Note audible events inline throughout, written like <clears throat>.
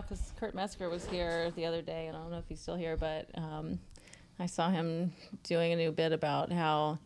because Kurt Metzger was here the other day, and I don't know if he's still here, but um, I saw him doing a new bit about how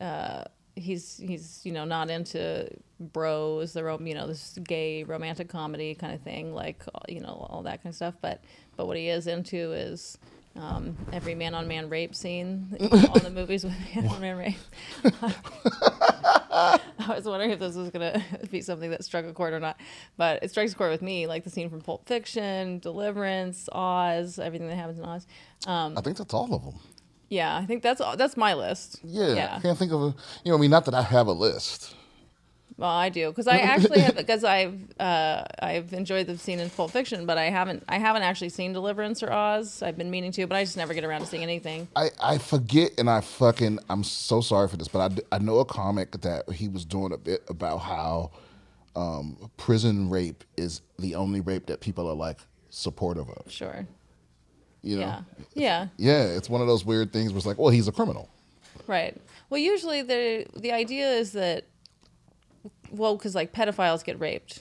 uh, he's he's you know not into bros, the rom- you know this gay romantic comedy kind of thing, like you know all that kind of stuff. But but what he is into is um, every man on man rape scene all the <laughs> movies with man on man rape. <laughs> <laughs> <laughs> I was wondering if this was gonna <laughs> be something that struck a chord or not, but it strikes a chord with me, like the scene from Pulp Fiction, Deliverance, Oz, everything that happens in Oz. Um, I think that's all of them. yeah, I think that's that's my list. Yeah, yeah. I can't think of a. You know, I mean, not that I have a list. Well, I do because I actually have because I've uh, I've enjoyed the scene in Pulp Fiction, but I haven't I haven't actually seen Deliverance or Oz. I've been meaning to, but I just never get around to seeing anything. I, I forget and I fucking I'm so sorry for this, but I, I know a comic that he was doing a bit about how um, prison rape is the only rape that people are like supportive of. Sure. You know? Yeah. Yeah. Yeah, it's one of those weird things where it's like, well, he's a criminal. Right. Well, usually the the idea is that well, because like pedophiles get raped,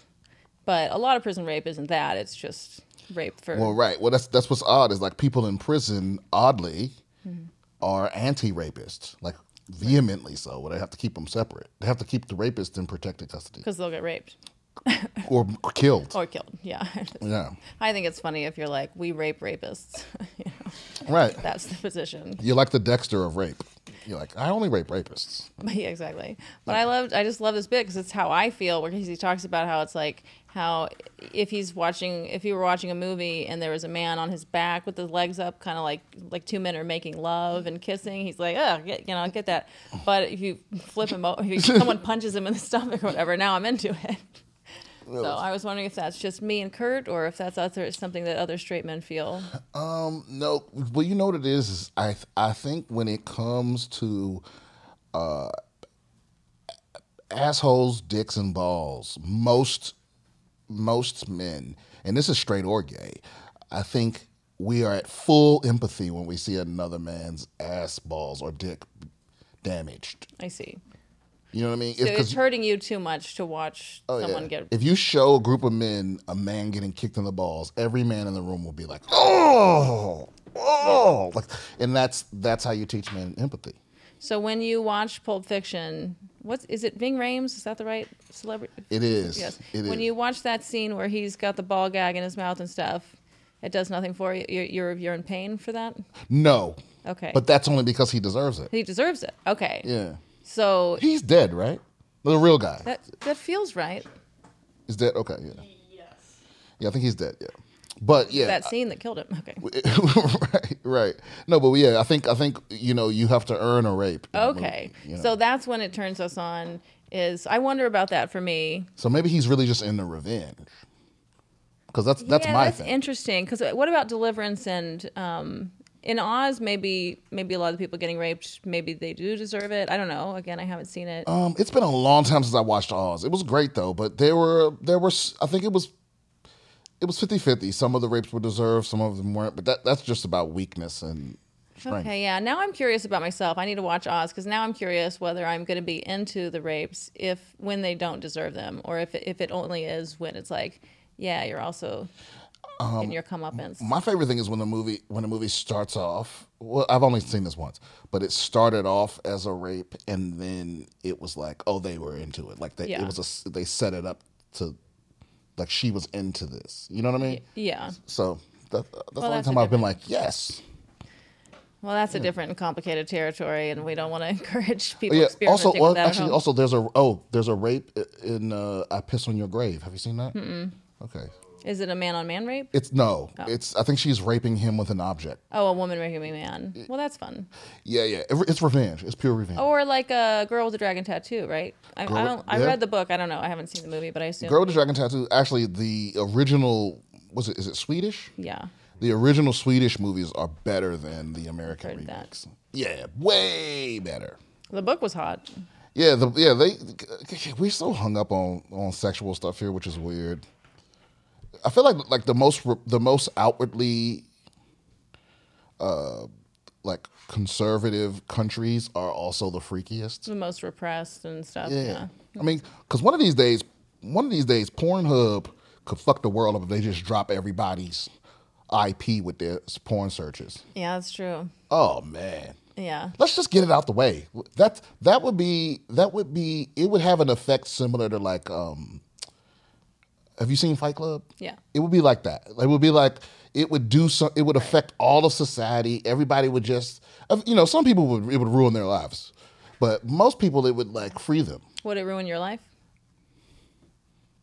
but a lot of prison rape isn't that. It's just rape for Well, right. Well, that's that's what's odd is like people in prison, oddly, Mm-hmm. are anti-rapists, like vehemently so. Where they have to keep them separate. They have to keep the rapist in protected custody because they'll get raped <laughs> or killed. or killed. Yeah. <laughs> Yeah, I think it's funny if you're like we rape rapists. <laughs> you know, right. that's the position. You're like the Dexter of rape. You're like, I only rape rapists. <laughs> yeah, exactly. But I loved, I just love this bit because it's how I feel. Where he talks about how it's like how if he's watching, if he were watching a movie and there was a man on his back with his legs up, kind of like like two men are making love and kissing, he's like, oh, get, you know, get that. But if you flip him, over, if someone <laughs> punches him in the stomach or whatever, now I'm into it. So I was wondering if that's just me and Kurt, or if that's other something that other straight men feel. Um, no. Well, you know what it is. is I I think when it comes to uh, assholes, dicks, and balls, most most men, and this is straight or gay, I think we are at full empathy when we see another man's ass, balls, or dick damaged. I see. You know what I mean? So If- it's hurting you too much to watch Oh, yeah. someone get. If you show a group of men a man getting kicked in the balls, every man in the room will be like, "Oh, oh!" Like, and that's that's how you teach men empathy. So when you watch Pulp Fiction, what's is it? Ving Rhames is that the right celebrity? It is. Yes. It when is. you watch that scene where he's got the ball gag in his mouth and stuff, it does nothing for you. You're you're, you're in pain for that. no, Okay. but that's only because he deserves it. he deserves it. Okay. Yeah, So he's dead, right? The real guy that that feels right. is dead. Okay, yeah. Yes. Yeah, I think he's dead. Yeah, but yeah, That scene that killed him. Okay. <laughs> right, right. No, but yeah, I think I think you know you have to earn a rape. in a Okay. movie, you know? So that's when it turns us on. Is I wonder about that for me. so maybe he's really just in the revenge. Because that's that's yeah, my that's thing. interesting. Because what about Deliverance and um, in Oz? Maybe maybe a lot of the people getting raped, maybe they do deserve it. I don't know. Again, I haven't seen it. Um, it's been a long time since I watched Oz. It was great though, but there were there were I think it was it was 50-50. Some of the rapes were deserved, some of them weren't. But that that's just about weakness and strength. Okay, yeah. Now I'm curious about myself. I need to watch Oz because now I'm curious whether I'm going to be into the rapes if when they don't deserve them, or if if it only is when it's like, yeah, you're also in your comeuppance. My favorite thing is when the movie when the movie starts off. Well, I've only seen this once, but it started off as a rape, and then it was like, oh, they were into it. Like they, Yeah. it was a they set it up to like she was into this. You know what I mean? yeah. So that, that's the only time I've been like, yes. Well, that's a different and complicated territory, and we don't want to <laughs> encourage people yeah. Also, well, actually, also there's a oh there's a rape in uh, I piss on your grave. Have you seen that? Mm-mm. Okay. Is it a man-on-man rape? It's no. Oh. It's I think she's raping him with an object. Oh, a woman raping a man. Well, that's fun. Yeah, yeah. It- It's revenge. It's pure revenge. Or like a girl with a dragon tattoo, right? I, I don't. I yeah. read the book. I don't know. I haven't seen the movie, but I assume. Girl with a Dragon Tattoo. Actually, the original was it? Is it Swedish? yeah. The original Swedish movies are better than the American Heard that. Yeah, way better. The book was hot. Yeah, the yeah they we're so hung up on on sexual stuff here, which is weird. I feel like like the most the most outwardly uh like conservative countries are also the freakiest. The most repressed and stuff. Yeah. Yeah. I mean, because one of these days, one of these days, Pornhub could fuck the world up if they just drop everybody's IP with their porn searches. Yeah, that's true. Oh man. Yeah. Let's just get it out the way. That that would be that would be it would have an effect similar to like um have you seen Fight Club? Yeah. It would be like that. It would be like it would do some it would affect all of society. Everybody would just you know, some people would it would ruin their lives. But most people it would like free them. Would it ruin your life?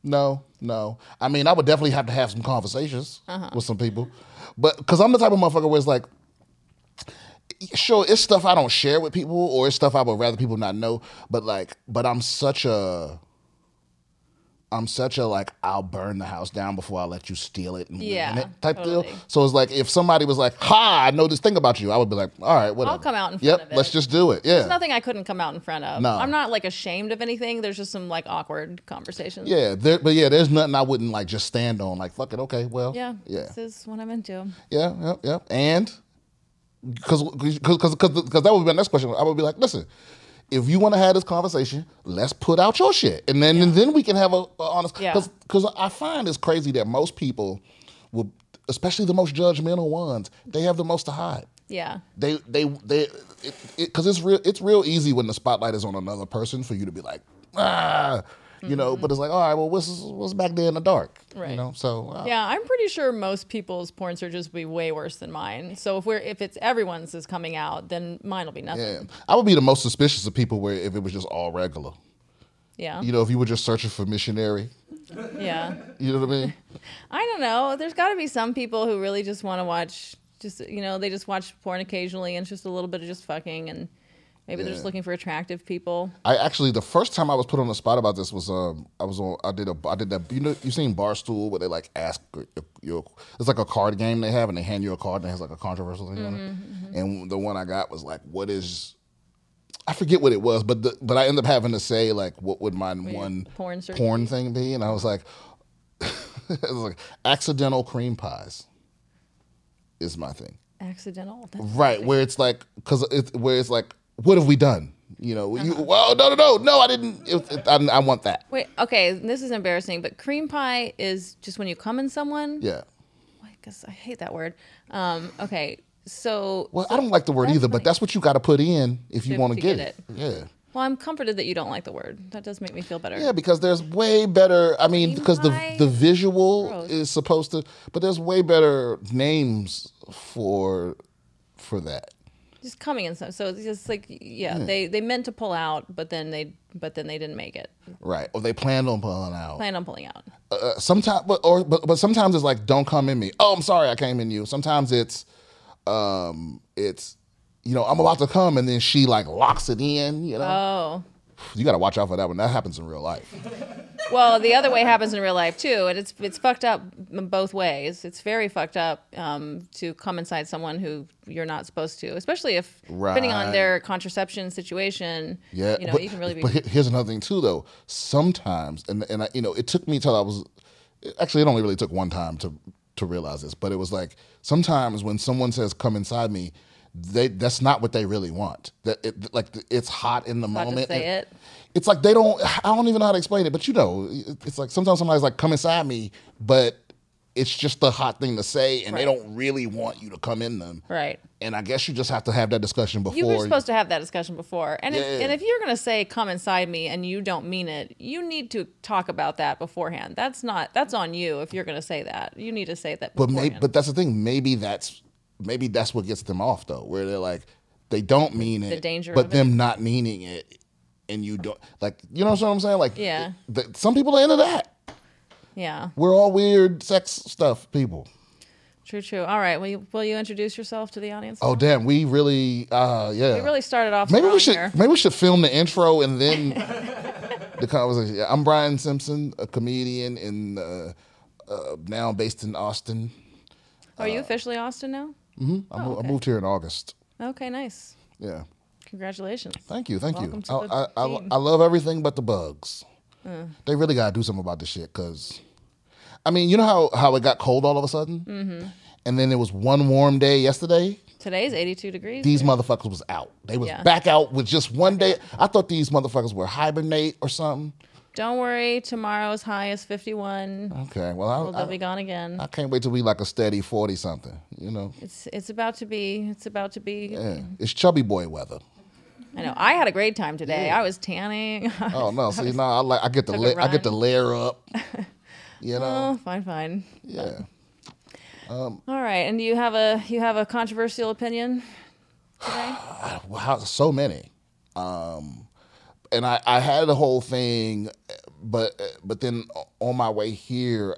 No, no. I mean, I would definitely have to have some conversations uh-huh. with some people, but because I'm the type of motherfucker where it's like, sure, it's stuff I don't share with people, or it's stuff I would rather people not know. But like, but I'm such a, I'm such a like, I'll burn the house down before I let you steal it and Yeah, it type totally. deal. So it's like if somebody was like, "Ha, I know this thing about you," I would be like, "All right, whatever." I'll come out in front yep, of it. let's just do it. Yeah, There's nothing I couldn't come out in front of. No. I'm not like ashamed of anything. There's just some like awkward conversations. yeah. There, but yeah, there's nothing I wouldn't like just stand on. Like, fuck it, okay, well, Yeah. yeah. This is what I'm into. Yeah, yeah, yeah. And because because because that would be my next question. I would be like, listen, if you want to have this conversation, let's put out your shit, and then and then we can have a, a honest. Yeah. Because I find it's crazy that most people will, especially the most judgmental ones, they have the most to hide. Yeah. They they they because it's real it's real easy when the spotlight is on another person for you to be like ah you know but it's like all right well what's what's back there in the dark right. you know so uh, Yeah, I'm pretty sure most people's porn searches will be way worse than mine. So if we're if it's everyone's is coming out, then mine will be nothing. yeah I would be the most suspicious of people where if it was just all regular Yeah. you know if you were just searching for missionary Yeah. you know what I mean <laughs> I don't know. There's got to be some people who really just want to watch just you know, they just watch porn occasionally and it's just a little bit of just fucking and maybe they're just looking for attractive people. I actually the first time I was put on the spot about this was um I was on I did a I did that you know you seen Barstool where they like ask your it's like a card game they have and they hand you a card and it has like a controversial thing on Mm-hmm, it and the one I got was like what is I forget what it was but the, but I ended up having to say like what would my one porn porn thing? be? And I was like <laughs> it was like accidental cream pies is my thing. Accidental. That's Right, where it's like, because it's where it's like, what have we done? You know, Uh-huh. well, no, no, no, no, I didn't. It, it, I, I want that. Wait, okay, this is embarrassing, but cream pie is just when you come in someone. Yeah. I guess I hate that word. Um, okay, so Well, I don't like the word either, but that's what you got to put in if you want to get, get it. Yeah. well, I'm comforted that you don't like the word. That does make me feel better. Yeah, because there's way better. I mean, Cream because the the visual Gross. is supposed to, but there's way better names for for that. Just coming in some. So it's just like yeah, they they meant to pull out, but then they but then they didn't make it. Right. Or they planned on pulling out. Plan on pulling out. uh, sometimes, but or but, but sometimes it's like, don't come in me. Oh, I'm sorry, I came in you. Sometimes it's, um, it's, you know, I'm about to come, and then she like locks it in. You know, Oh. You got to watch out for that one. That happens in real life. Well, the other way happens in real life too, and it's it's fucked up both ways. It's very fucked up um, to come inside someone who you're not supposed to, especially if depending on their contraception situation. Yeah, you know, but, you can really be. But here's another thing too, though. Sometimes, and and I, you know, it took me till I was. Actually, it only really took one time to to realize this, but it was like sometimes when someone says "come inside me," they that's not what they really want. That it, like it's hot in the to moment. say it. It's like they don't. I don't even know how to explain it, but you know, it's like sometimes somebody's like "come inside me," but it's just the hot thing to say, and they don't really want you to come in them. Right. And I guess you just have to have that discussion before. You were supposed to have that discussion before, and if, and if you're going to say "come inside me" and you don't mean it, you need to talk about that beforehand. That's not that's on you if you're going to say that. You need to say that. But Beforehand. maybe, but that's the thing. Maybe that's maybe that's what gets them off though, where they're like they don't mean it, danger but of it. them not meaning it, and you don't like you know what I'm saying? Like Yeah. th- some people are into that. yeah, We're all weird sex stuff people. true, true. All right, will you will you introduce yourself to the audience? Oh damn, we really uh yeah. we really started off. maybe we should here. maybe we should film the intro and then <laughs> the conversation. Yeah, I'm Brian Simpson, a comedian in uh, uh, now based in Austin. Are uh, you officially Austin now? I, mo- Oh, okay. I moved here in August. Okay, nice. Yeah. Congratulations. Thank you, thank Welcome you. to I, I, I. I love everything but the bugs. They really gotta do something about this shit, cause, I mean, you know how how it got cold all of a sudden, mm-hmm. and then it was one warm day yesterday. Today's 82 degrees. These motherfuckers was out. They was Yeah. back out with just one day. I thought these motherfuckers were hibernate or something. Don't worry, tomorrow's high is 51. Okay. Well, I, Well, they'll I, be gone again. I can't wait till we like a steady forty something. You know. It's it's about to be. It's about to be. Yeah. It's chubby boy weather. I know. I had a great time today. Yeah. I was tanning. <laughs> Oh no! See, no, I like I get to la- I get to layer up. <laughs> You oh, know. fine, fine. Yeah. All right. And do you have a you have a controversial opinion today? <sighs> Wow, so many. Um, and I, I had the whole thing, but but then on my way here,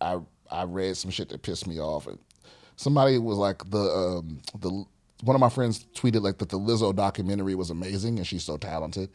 I I read some shit that pissed me off. And somebody was like the um, the one of my friends tweeted like that the Lizzo documentary was amazing and she's so talented,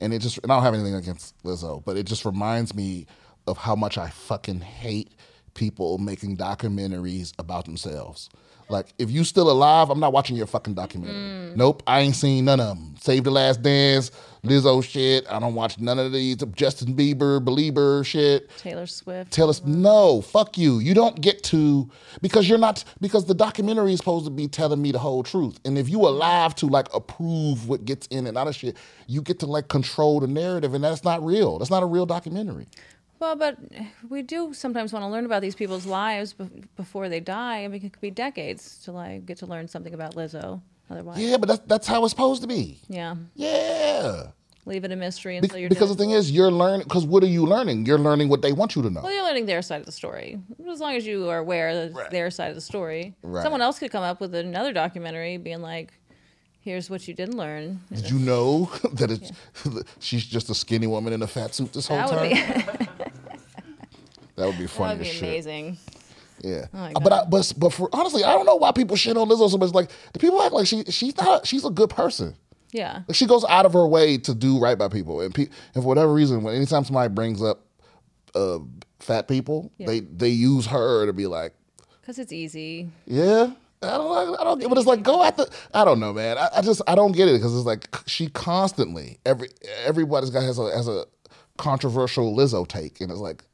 and it just and I don't have anything against Lizzo, but it just reminds me of how much I fucking hate people making documentaries about themselves. Like, if you still alive, I'm not watching your fucking documentary. Mm. Nope, I ain't seen none of them. Save the Last Dance, Lizzo shit. I don't watch none of these Justin Bieber, Belieber shit. Taylor Swift. Tell us no, fuck you. You don't get to because you're not because the documentary is supposed to be telling me the whole truth. And if you alive to like approve what gets in and out of shit, you get to like control the narrative, and that's not real. That's not a real documentary. Well, but we do sometimes want to learn about these people's lives be- before they die. I mean, it could be decades till I get to learn something about Lizzo. Otherwise, Yeah, but that's that's how it's supposed to be. yeah, Yeah. leave it a mystery Be- until you're because the thing is, you're learning. Because what are you learning? You're learning what they want you to know. Well, you're learning their side of the story. As long as you are aware that it's Right. their side of the story. Right. Someone else could come up with another documentary being like, here's what you didn't learn. Did you know <laughs> that it's <laughs> she's just a skinny woman in a fat suit this whole That would time? be, <laughs> that would be that would be amazing. Yeah, Oh but I, but but for honestly, I don't know why people shit on Lizzo so much. Like the people act like she she's not she's a good person. Yeah. Like she goes out of her way to do right by people, and pe- and for whatever reason, when anytime somebody brings up uh, fat people, Yeah. they they use her to be like, Because it's easy. yeah. I don't, I don't, but it's like go at the. I don't know, man. I, I just, I don't get it because it's like she constantly every everybody's got has a has a controversial Lizzo take, and it's like,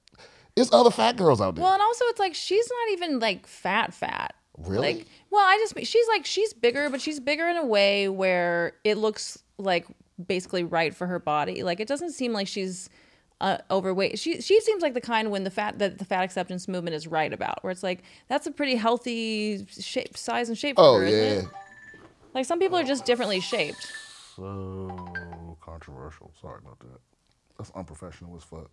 there's other fat girls out there. Well, and also it's like she's not even like fat fat. Really? Like, well, I just she's like she's bigger, but she's bigger in a way where it looks like basically right for her body. Like it doesn't seem like she's uh, overweight. She she seems like the kind when the fat that the fat acceptance movement is right about, where it's like that's a pretty healthy shape, size and shape. For oh her, yeah. Like some people are just differently shaped. So controversial. Sorry about that. That's unprofessional as fuck.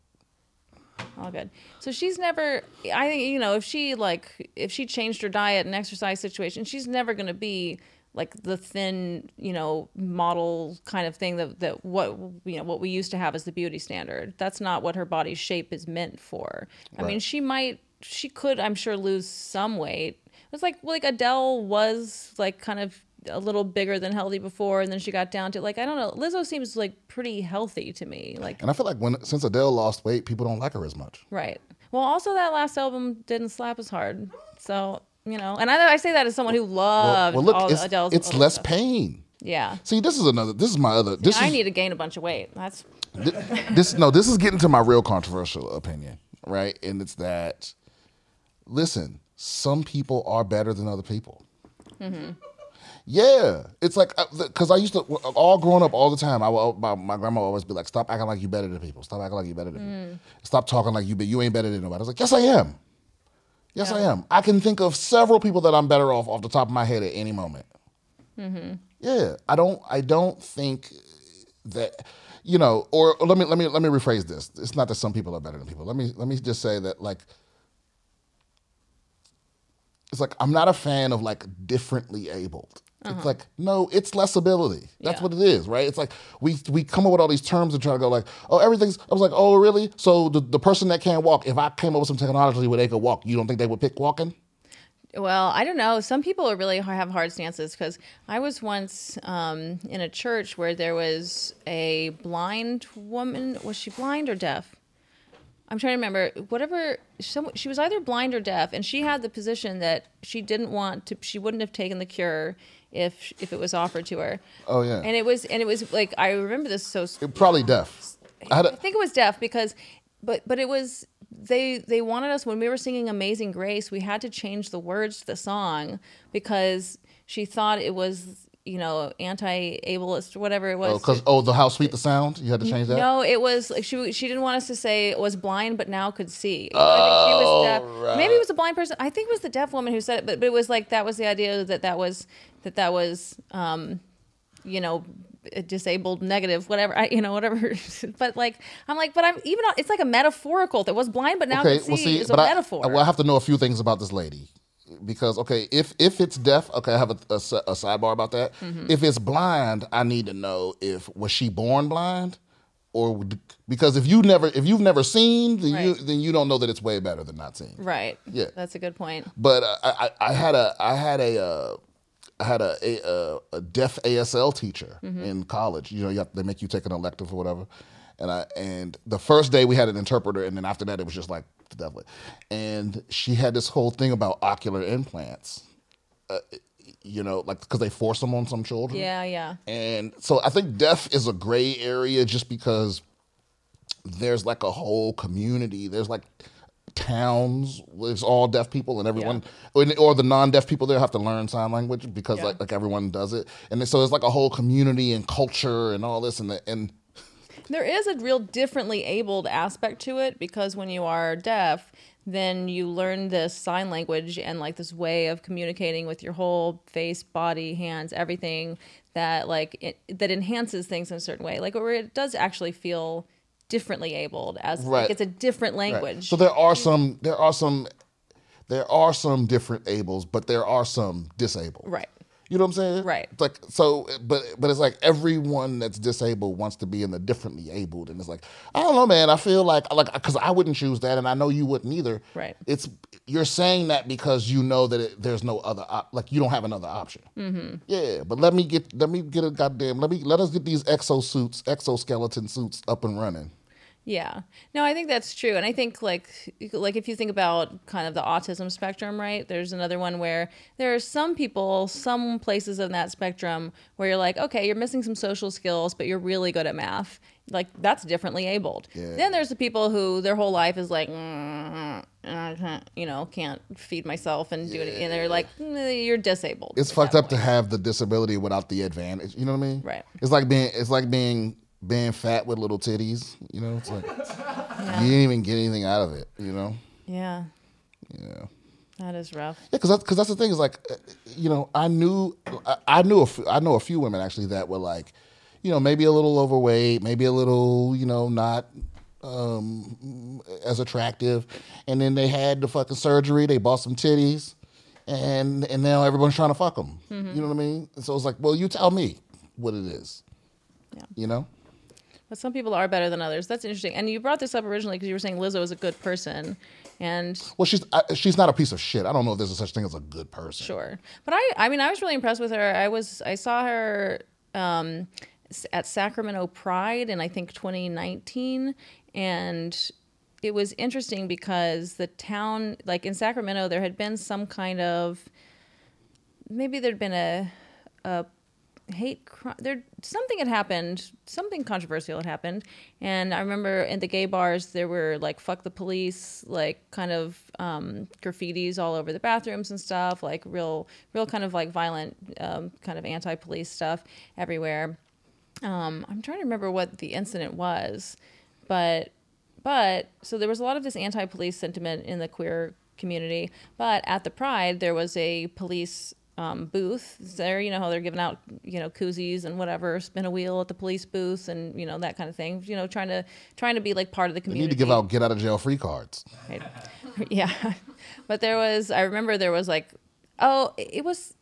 All good. So she's never. I think you know if she like if she changed her diet and exercise situation, she's never going to be like the thin you know model kind of thing that that what you know what we used to have as the beauty standard. That's not what her body shape is meant for. I mean, she might. She could, I'm sure, lose some weight. It's like like Adele was like kind of a little bigger than healthy before, and then she got down to like I don't know. Lizzo seems like pretty healthy to me. Like And I feel like when since Adele lost weight, people don't like her as much. Right. Well, also that last album didn't slap as hard. So you know, and I, I say that as someone who Well, loved well, look, all it's, Adele's. it's less stuff. pain. Yeah. See, this is another. This is my other. This I is need to gain a bunch of weight. That's thi- this. No, this is getting to my real controversial opinion, right? And it's that. Listen, some people are better than other people. Mm-hmm. Yeah, it's like uh, because I used to uh, all growing up all the time. I would, my, my grandma would always be like, "Stop acting like you better than people. Stop acting like you better than people. Mm. Stop talking like you you ain't better than nobody." I was like, "Yes, I am. Yes, I am. I can think of several people that I'm better off off the top of my head at any moment." Mm-hmm. Yeah, I don't. I don't think that you know. Or, or let me let me let me rephrase this. It's not that some people are better than people. Let me let me just say that like it's like I'm not a fan of like differently abled. It's like no, it's less ability. That's Yeah. what it is, right? It's like we we come up with all these terms and try to go like, oh, everything's. I was like, oh, really? So the, the person that can't walk, if I came up with some technology where they could walk, you don't think they would pick walking? well, I don't know. Some people are really have hard stances because I was once um, in a church where there was a blind woman. Was she blind or deaf? I'm trying to remember. Whatever, some, she was either blind or deaf, and she had the position that she didn't want to. She wouldn't have taken the cure if if it was offered to her. Oh yeah, And it was and it was like I remember this so it, probably deaf. I had I a, think it was deaf because, but but it was they they wanted us when we were singing Amazing Grace, we had to change the words to the song because she thought it was you know anti-ableist, whatever it was. Oh, because oh, the how sweet the sound. You had to change that. No, it was like she she didn't want us to say was blind but now could see. Know, I think she was deaf. right. Maybe it was a blind person. I think it was the deaf woman who said it, but, but it was like that was the idea that that was that that was um, you know disabled negative whatever I, you know whatever <laughs> but like i'm like but i'm even it's like a metaphorical that was blind but now okay, can see, well, see, is a I, metaphor I, well, I have to know a few things about this lady because okay, if if it's deaf, okay, I have a, a, a sidebar about that. Mm-hmm. If it's blind, I need to know if was she born blind, or would- because if you never if you've never seen, then you then you don't know that it's way better than not seeing. right Yeah. that's a good point But uh, I, I had a I had a uh, I had a a, a, a deaf ASL teacher Mm-hmm. in college. You know, you have, they make you take an elective or whatever. And I and the first day we had an interpreter, and then after that it was just like the devil. And she had this whole thing about cochlear implants. Uh, you know, like because they force them on some children. yeah yeah And so I think deaf is a gray area just because there's like a whole community. There's like towns where it's all deaf people and everyone or, or the non-deaf people there have to learn sign language because Yeah. like, like everyone does it. And so there's like a whole community and culture and all this and the, and There is a real differently abled aspect to it because when you are deaf, then you learn this sign language and like this way of communicating with your whole face, body, hands, everything that like it, that enhances things in a certain way. Like where it does actually feel differently abled as Right. like it's a different Right. language. So there are some there are some there are some different ables, but there are some disabled. Right. You know what I'm saying? Right. It's like so, but but it's like everyone that's disabled wants to be in the differently abled, and it's like I don't know, man. I feel like like because I wouldn't choose that, and I know you wouldn't either. Right. It's you're saying that because you know that it, there's no other op- like you don't have another option. Mm-hmm. Yeah, but let me get let me get a goddamn let me let us get these exosuits exoskeleton suits up and running. Yeah. No, I think that's true. And I think like like if you think about kind of the autism spectrum, right? There's another one where there are some people, some places in that spectrum where you're like, okay, you're missing some social skills, but you're really good at math. Like that's differently abled. Yeah. Then there's the people who their whole life is like, mm, I can't, you know, can't feed myself and do it, and they're like, mm, you're disabled. It's fucked up to have the disability without the advantage. You know what I mean? Right. It's like being it's like being being fat with little titties. You know, it's like you didn't even get anything out of it. You know? Yeah, Yeah. that is rough. Yeah, because that's, cause that's the thing is like, uh, you know, I knew, I, I knew, a f- I know a few women actually that were like, you know, maybe a little overweight, maybe a little, you know, not um, as attractive, and then they had the fucking surgery, they bought some titties, and and now everyone's trying to fuck them. You know what I mean? And so it's like, well, you tell me what it is. Yeah. You know? But some people are better than others. That's interesting. And you brought this up originally because you were saying Lizzo is a good person, and Well, she's I, she's not a piece of shit. I don't know if there's a such thing as a good person. sure. But I, I mean, I was really impressed with her. I was, I saw her um, at Sacramento Pride in I think 2019, and it was interesting because the town, like in Sacramento, there had been some kind of maybe there'd been a a hate crime. There something had happened something controversial had happened. And i remember in the gay bars there were like fuck the police like kind of um, graffitis all over the bathrooms and stuff like real real kind of like violent um, kind of anti-police stuff everywhere. Um, i'm trying to remember what the incident was but but so there was a lot of this anti-police sentiment in the queer community. But at the pride there was a police um, booth there you know how they're giving out you know koozies and whatever spin a wheel at the police booth and you know that kind of thing you know trying to trying to be like part of the community. You need to give out get out of jail free cards. Right. <laughs> yeah but there was i remember there was like oh it was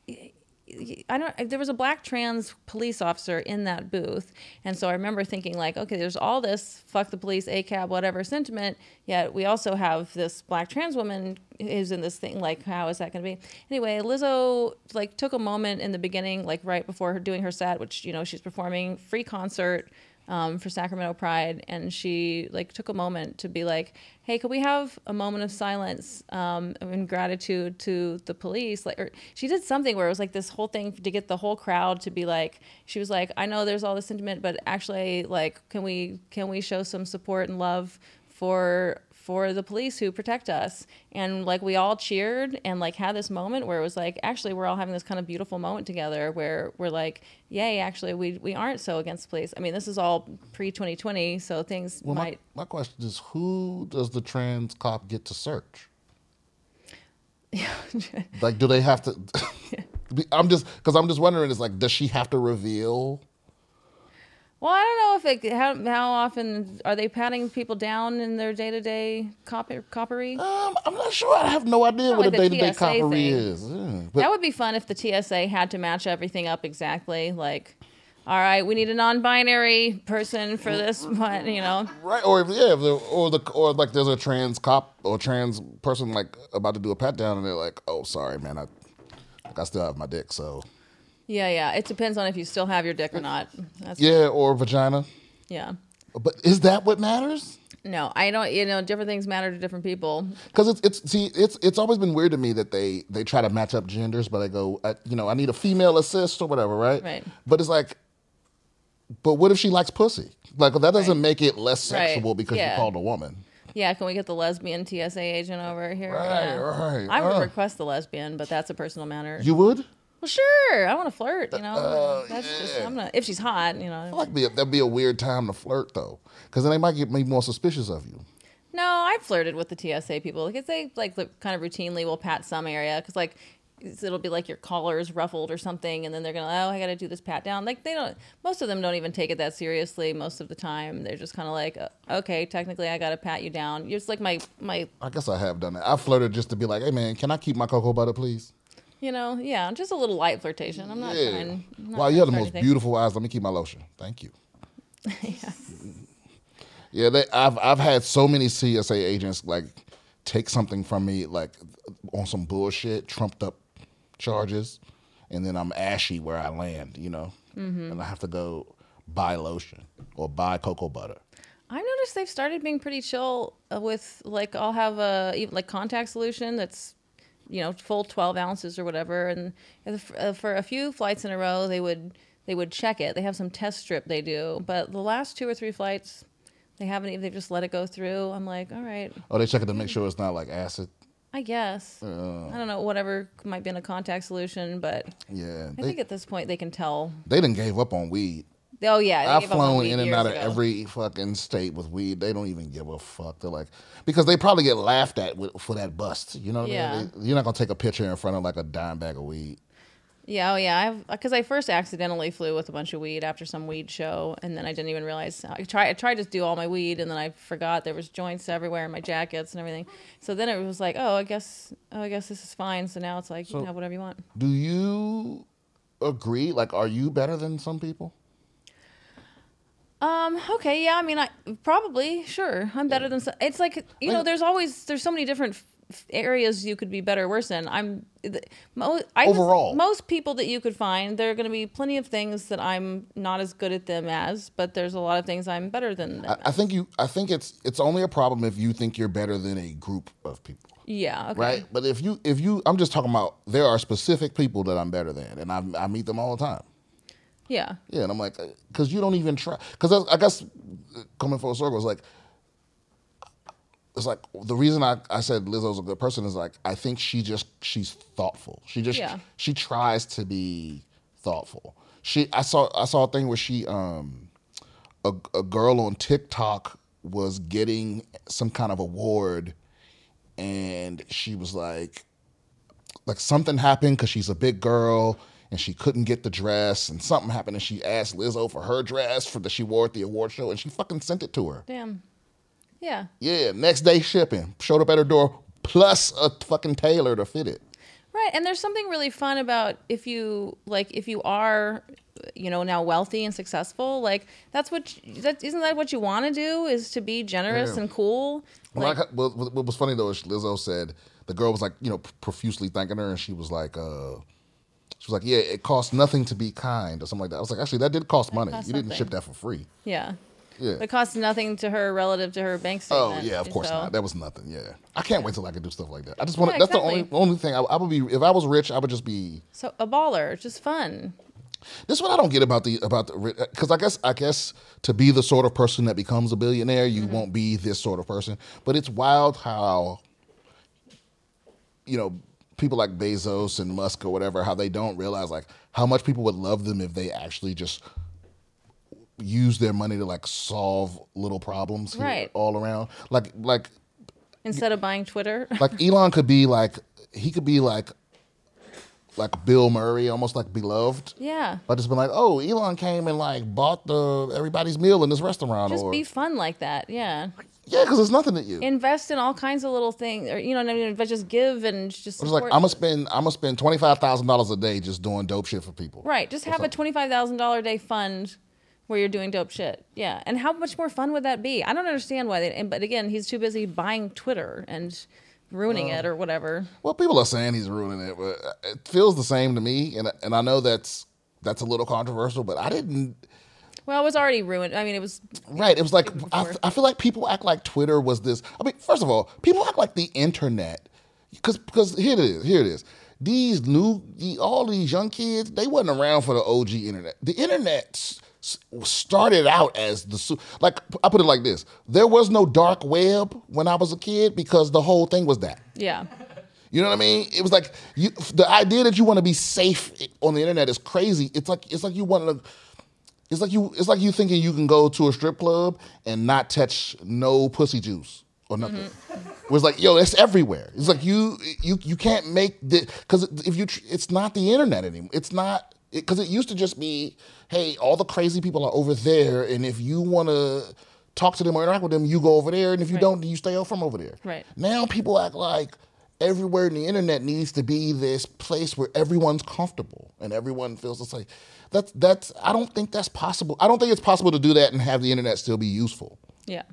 i don't there was a black trans police officer in that booth and so i remember thinking like okay there's all this fuck the police acab whatever sentiment yet we also have this black trans woman who's in this thing like how is that going to be? Anyway lizzo like took a moment in the beginning like right before her doing her set which you know she's performing free concert um, for Sacramento Pride, and she like took a moment to be like, "Hey, could we have a moment of silence um, in gratitude to the police?" Like, or she did something where it was like this whole thing to get the whole crowd to be like, she was like, "I know there's all this sentiment, but actually, like, can we can we show some support and love for for the police who protect us. And like we all cheered and like had this moment where it was like actually we're all having this kind of beautiful moment together where we're like, yay, actually we we aren't so against police. I mean, this is all pre 2020, so things Well, my, might my question is, who does the trans cop get to search? <laughs> like, do they have to? Be- <laughs> I'm just because I'm just wondering. Is like, does she have to reveal? Well, I don't know if it how how often are they patting people down in their day to day copper coppery. Um, I'm not sure. I have no idea what a day to day coppery thing. is. Yeah, but that would be fun if the TSA had to match everything up exactly. Like, all right, we need a non-binary person for this <laughs> one. You know, right, or if yeah, if the, or the or like there's a trans cop or trans person like about to do a pat down, and they're like, "Oh, sorry, man, I like I still have my dick." So yeah, yeah. It depends on if you still have your dick or not. That's, yeah, or vagina. yeah. But is that what matters? No, I don't. You know, different things matter to different people. Because it's it's see it's it's always been weird to me that they they try to match up genders, but I go I, you know I need a female assist or whatever, right? Right. But it's like, but what if she likes pussy? Like that doesn't Right. make it less Right. sexual because Yeah. you called a woman. Yeah, can we get the lesbian TSA agent over here? Right, Yeah. right, I would uh. request the lesbian, but that's a personal matter. You would? Well, sure. I want to flirt. You know, Uh, that's just. I'm not. If she's hot, you know. like be a, that'd be a weird time to flirt though, because then they might get me more suspicious of you. No, I've flirted with the TSA people because they like kind of routinely will pat some area because like it'll be like your collar is ruffled or something, and then they're gonna oh I got to do this pat down. Like they don't. Most of them don't even take it that seriously. Most of the time, they're just kind of like uh, okay, technically I got to pat you down. You're just like my my I guess I have done that. I flirted just to be like, hey man, can I keep my cocoa butter, please? You know yeah, just a little light flirtation. I'm not yeah. trying. I'm not Wow, you have the most anything. beautiful eyes. Let me keep my lotion. Thank you. <laughs> Yeah, they, I've I've had so many TSA agents like take something from me like on some bullshit, trumped up charges, and then I'm ashy where I land, you know, Mm-hmm. and I have to go buy lotion or buy cocoa butter. I've noticed they've started being pretty chill uh, with like I'll have a even like contact solution that's you know full 12 ounces or whatever. And if, uh, for a few flights in a row they would they would check it. They have some test strip they do. But the last two or three flights they haven't even they've just let it go through. I'm like all right. Oh, they check it to make sure it's not like acid. i guess. Uh. i don't know. Whatever might be in a contact solution but Yeah, i they think at this point they can tell. They didn't gave up on weed. Oh yeah they I've gave up on flown in and years out of every fucking state with weed. They don't even give a fuck. They're like, because they probably get laughed at with, for that bust. You know what I mean? They- you're not gonna take a picture in front of like a dime bag of weed. Yeah, oh yeah. I've because I first accidentally flew with a bunch of weed after some weed show, and then I didn't even realize. I tried. I tried to do all my weed, and then I forgot there was joints everywhere in my jackets and everything. So then it was like, oh, I guess, oh, I guess this is fine. So now it's like you can have whatever you want. Do you agree? Like, are you better than some people? Um. Okay. Yeah. I mean, I probably sure. I'm better than. It's like you know. There's always there's so many different f- areas you could be better or worse in. I'm. The, mo, I just- Overall. most people that you could find, there are going to be plenty of things that I'm not as good at them as, but there's a lot of things I'm better than them. I, I think you. I think it's it's only a problem if you think you're better than a group of people, yeah. Okay. right? But if you if you, I'm just talking about there are specific people that I'm better than, and I I meet them all the time. Yeah. Yeah, and I'm like, because you don't even try. Because I, I guess uh, coming full circle is like, it's like the reason I, I said Lizzo's a good person is like I think she just she's thoughtful. She just Yeah. she tries to be thoughtful. She I saw I saw a thing where she um a a girl on TikTok was getting some kind of award, and she was like like something happened because she's a big girl and she couldn't get the dress and something happened and she asked Lizzo for her dress for that she wore at the award show and she fucking sent it to her. Damn. Yeah. Yeah, next day shipping. Showed up at her door plus a fucking tailor to fit it. Right. And there's something really fun about if you like if you are you know now wealthy and successful like that's what that isn't that what you want to do is to be generous Yeah. and cool Well, like I, what, what what was funny though is Lizzo said the girl was like, you know, profusely thanking her, and she was like, uh, she was like, yeah, it costs nothing to be kind or something like that. I was like, actually, that did cost money. You didn't something. ship that for free. yeah Yeah. it costs nothing to her relative to her bank statement. Oh yeah, of course so- not. That was nothing. Yeah, I can't wait till I can do stuff like that. I just want. Yeah, to that's exactly. the only only thing I, I would be. If I was rich, I would just be. so a baller just fun This is what I don't get about the about the because I guess I guess to be the sort of person that becomes a billionaire, you Mm-hmm. won't be this sort of person. But it's wild how you know people like Bezos and Musk or whatever how they don't realize like how much people would love them if they actually just use their money to like solve little problems here Right. all around. Like like Instead of buying Twitter. <laughs> like Elon could be like he could be like like Bill Murray, almost like beloved. yeah. I just been like, oh, Elon came and like bought the everybody's meal in this restaurant, Just or be fun like that. Yeah. Yeah, because it's nothing at you. Invest in all kinds of little things, or you know what I mean. But just give and just. It's like I'm gonna spend I'm gonna spend twenty five thousand dollars a day just doing dope shit for people. Right. Just have a twenty-five thousand dollar day fund where you're doing dope shit. Yeah. And how much more fun would that be? I don't understand why they. And, but again, he's too busy buying Twitter and ruining it or whatever. Well, people are saying he's ruining it, but it feels the same to me, and and I know that's that's a little controversial, but I didn't. Well, it was already ruined. I mean, it was. Right. It was like I, feel like people act like Twitter was this. I mean, first of all, people act like the internet because because here it is. Here it is. These new the, all these young kids they wasn't around for the OG internet. The internet started out as the su- like I put it like this. There was no dark web when I was a kid because the whole thing was that. Yeah. You know what I mean? It was like you, the idea that you want to be safe on the internet is crazy. It's like it's like you want to. It's like you. It's like you thinking you can go to a strip club and not touch no pussy juice or nothing. Mm-hmm. <laughs> It was like, yo, it's everywhere. It's like you you you can't make the because if you tr- it's not the internet anymore. It's not because it, used to just be, hey, all the crazy people are over there, and if you want to talk to them or interact with them, you go over there, and if you Right. don't, you stay out from over there. Right. Now people act like everywhere in the internet needs to be this place where everyone's comfortable and everyone feels the same. That's that's I don't think that's possible. I don't think it's possible to do that and have the internet still be useful. Yeah.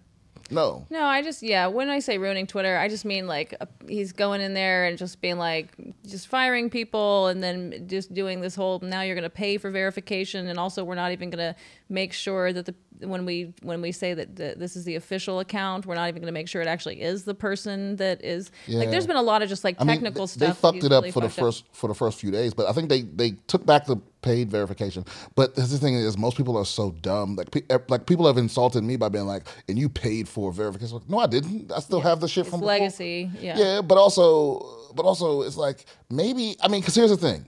No. No, I just yeah. When I say ruining Twitter, I just mean like uh, he's going in there and just being like just firing people, and then just doing this whole now you're going to pay for verification, and also we're not even going to make sure that the when we when we say that the, this is the official account, we're not even going to make sure it actually is the person that is yeah. like. There's been a lot of just like I mean, technical th- stuff. They fucked it up really for the up. first for the first few days, but I think they they took back the paid verification. But the thing is, most people are so dumb. Like pe- like people have insulted me by being like, "And you paid for verification?" Like, no, I didn't. I still have the shit It's from before. legacy. Yeah. Yeah, but also, but also, it's like maybe I mean, because here's the thing: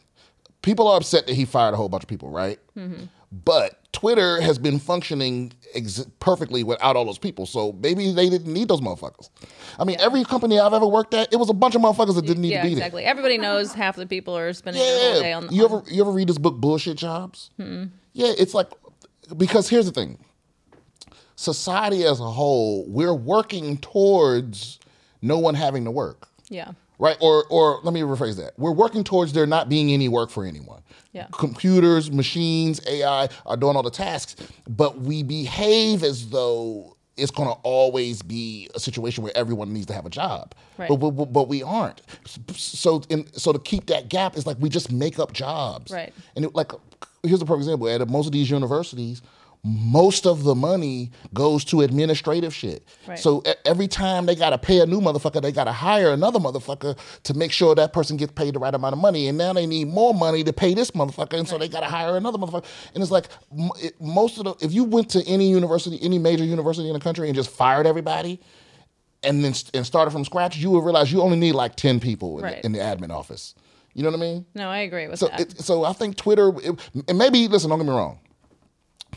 people are upset that he fired a whole bunch of people, right? Mm-hmm. But Twitter has been functioning ex- perfectly without all those people, so maybe they didn't need those motherfuckers. I mean, every company I've ever worked at, it was a bunch of motherfuckers that didn't need Yeah, to be there. exactly. Everybody knows half the people are spending their whole day on. Yeah, you ever you ever read this book, Bullshit Jobs? Yeah, it's like because here's the thing: society as a whole, we're working towards no one having to work yeah. Right? Or or let me rephrase that. We're working towards there not being any work for anyone. Yeah. Computers, machines, AI are doing all the tasks, but we behave as though it's going to always be a situation where everyone needs to have a job. Right. But, but but we aren't. So in, so to keep that gap is like we just make up jobs. Right. And it, like here's a perfect example. At most of these universities, most of the money goes to administrative shit. Right. So every time they got to pay a new motherfucker, they got to hire another motherfucker to make sure that person gets paid the right amount of money. And now they need more money to pay this motherfucker, and so they got to hire another motherfucker. And it's like it, most of the if you went to any university, any major university in the country, and just fired everybody. And then st- and started from scratch, you would realize you only need like ten people in, Right. the, in the admin office. You know what I mean? No, I agree with So, that. it, so I think Twitter, it, and maybe listen, don't get me wrong.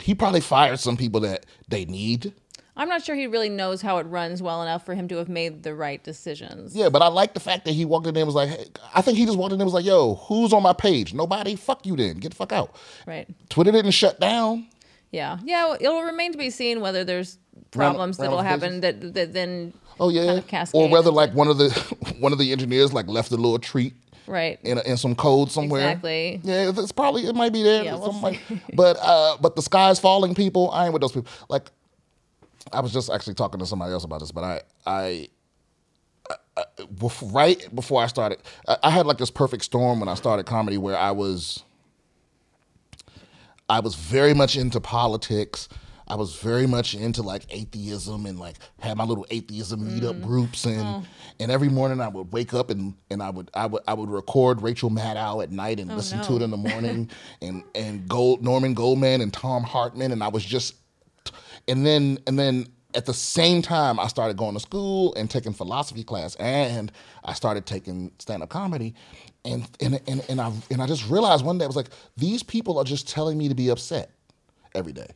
He probably fired some people that they need. I'm not sure he really knows how it runs well enough for him to have made the right decisions. Yeah, but I like the fact that he walked in there and was like, hey, I think he just walked in there and was like, yo, who's on my page? Nobody? Fuck you then. Get the fuck out. Right. Twitter didn't shut down. Yeah. Yeah. well, It'll remain to be seen whether there's problems that'll happen that, that then. Oh yeah. Kind of or whether like one of the <laughs> one of the engineers like left a little treat Right. in, a, in some code somewhere. Exactly. Yeah, it's probably it might be there. Yeah, we'll like- <laughs> but uh, but the sky's falling, people. I ain't with those people. Like, I was just actually talking to somebody else about this, but I I. I- I- bef- Right before I started, I I had like this perfect storm when I started comedy, where I was, I was very much into politics. I was very much into like atheism and like had my little atheism meetup mm. groups and oh. and every morning I would wake up and and I would I would I would record Rachel Maddow at night and oh, listen to it in the morning <laughs> and and Gold Norman Goldman and Thom Hartmann and I was just and then and then at the same time I started going to school and taking philosophy class and I started taking stand-up comedy and and and, and I and I just realized one day I was like these people are just telling me to be upset every day.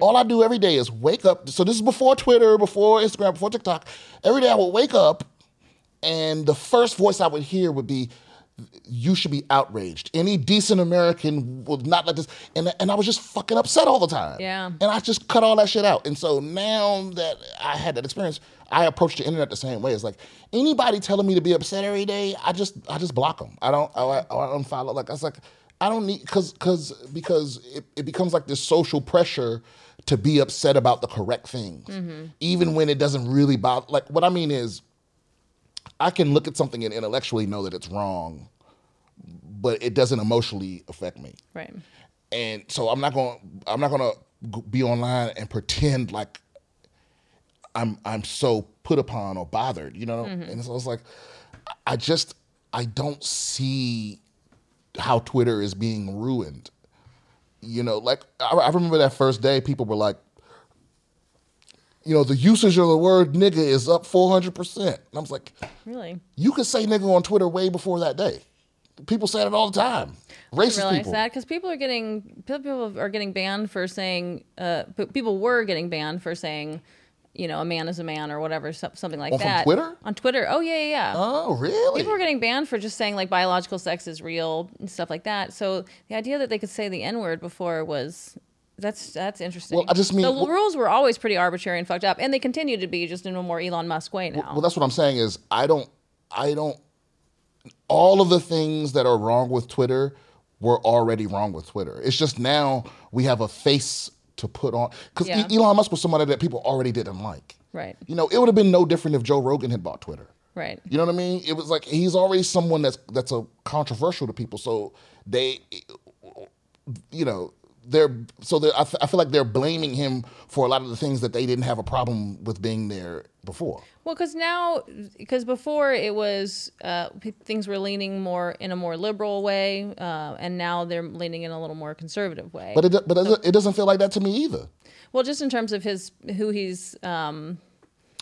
All I do every day is wake up. So this is before Twitter, before Instagram, before TikTok. Every day I would wake up and the first voice I would hear would be, "You should be outraged. Any decent American would not let this." And and I was just fucking upset all the time. Yeah. And I just cut all that shit out. And so now that I had that experience, I approach the internet the same way. It's like anybody telling me to be upset every day, I just I just block them. I don't I, I don't follow. Like I was like. I don't need because because because it, it becomes like this social pressure to be upset about the correct things, mm-hmm. even when it doesn't really bother. Like what I mean is, I can look at something and intellectually know that it's wrong, but it doesn't emotionally affect me. Right. And so I'm not going. to I'm not going to be online and pretend like I'm I'm so put upon or bothered. You know. Mm-hmm. And so it's like, I just I don't see how Twitter is being ruined. You know, like I, I remember that first day, people were like, you know, the usage of the word nigga is up 400%. And I was like, Really. you could say nigga on Twitter way before that day. People said it all the time. Racist realize people. that because people are getting people are getting banned for saying uh, people were getting banned for saying you know a man is a man or whatever something like Oh, that Twitter? on Twitter oh yeah yeah yeah Oh, really? people were getting banned for just saying like biological sex is real and stuff like that so the idea that they could say the n word before was that's that's interesting. Well, I just mean- the well- rules were always pretty arbitrary and fucked up, and they continue to be just in a more Elon Musk way now. Well, that's what I'm saying is I don't, I don't. All of the things that are wrong with Twitter were already wrong with Twitter. It's just now we have a face to put on because Yeah. Elon Musk was somebody that people already didn't like. right, You know, it would have been no different if Joe Rogan had bought Twitter. right. You know what I mean? It was like he's already someone that's that's a controversial to people, so they, you know, they're so they're, I, f- I feel like they're blaming him for a lot of the things that they didn't have a problem with being there before. Well, because now, because before it was uh, p- things were leaning more in a more liberal way, uh, and now they're leaning in a little more conservative way. But it do- but it- it doesn't feel like that to me either. well, just in terms of his who he's um,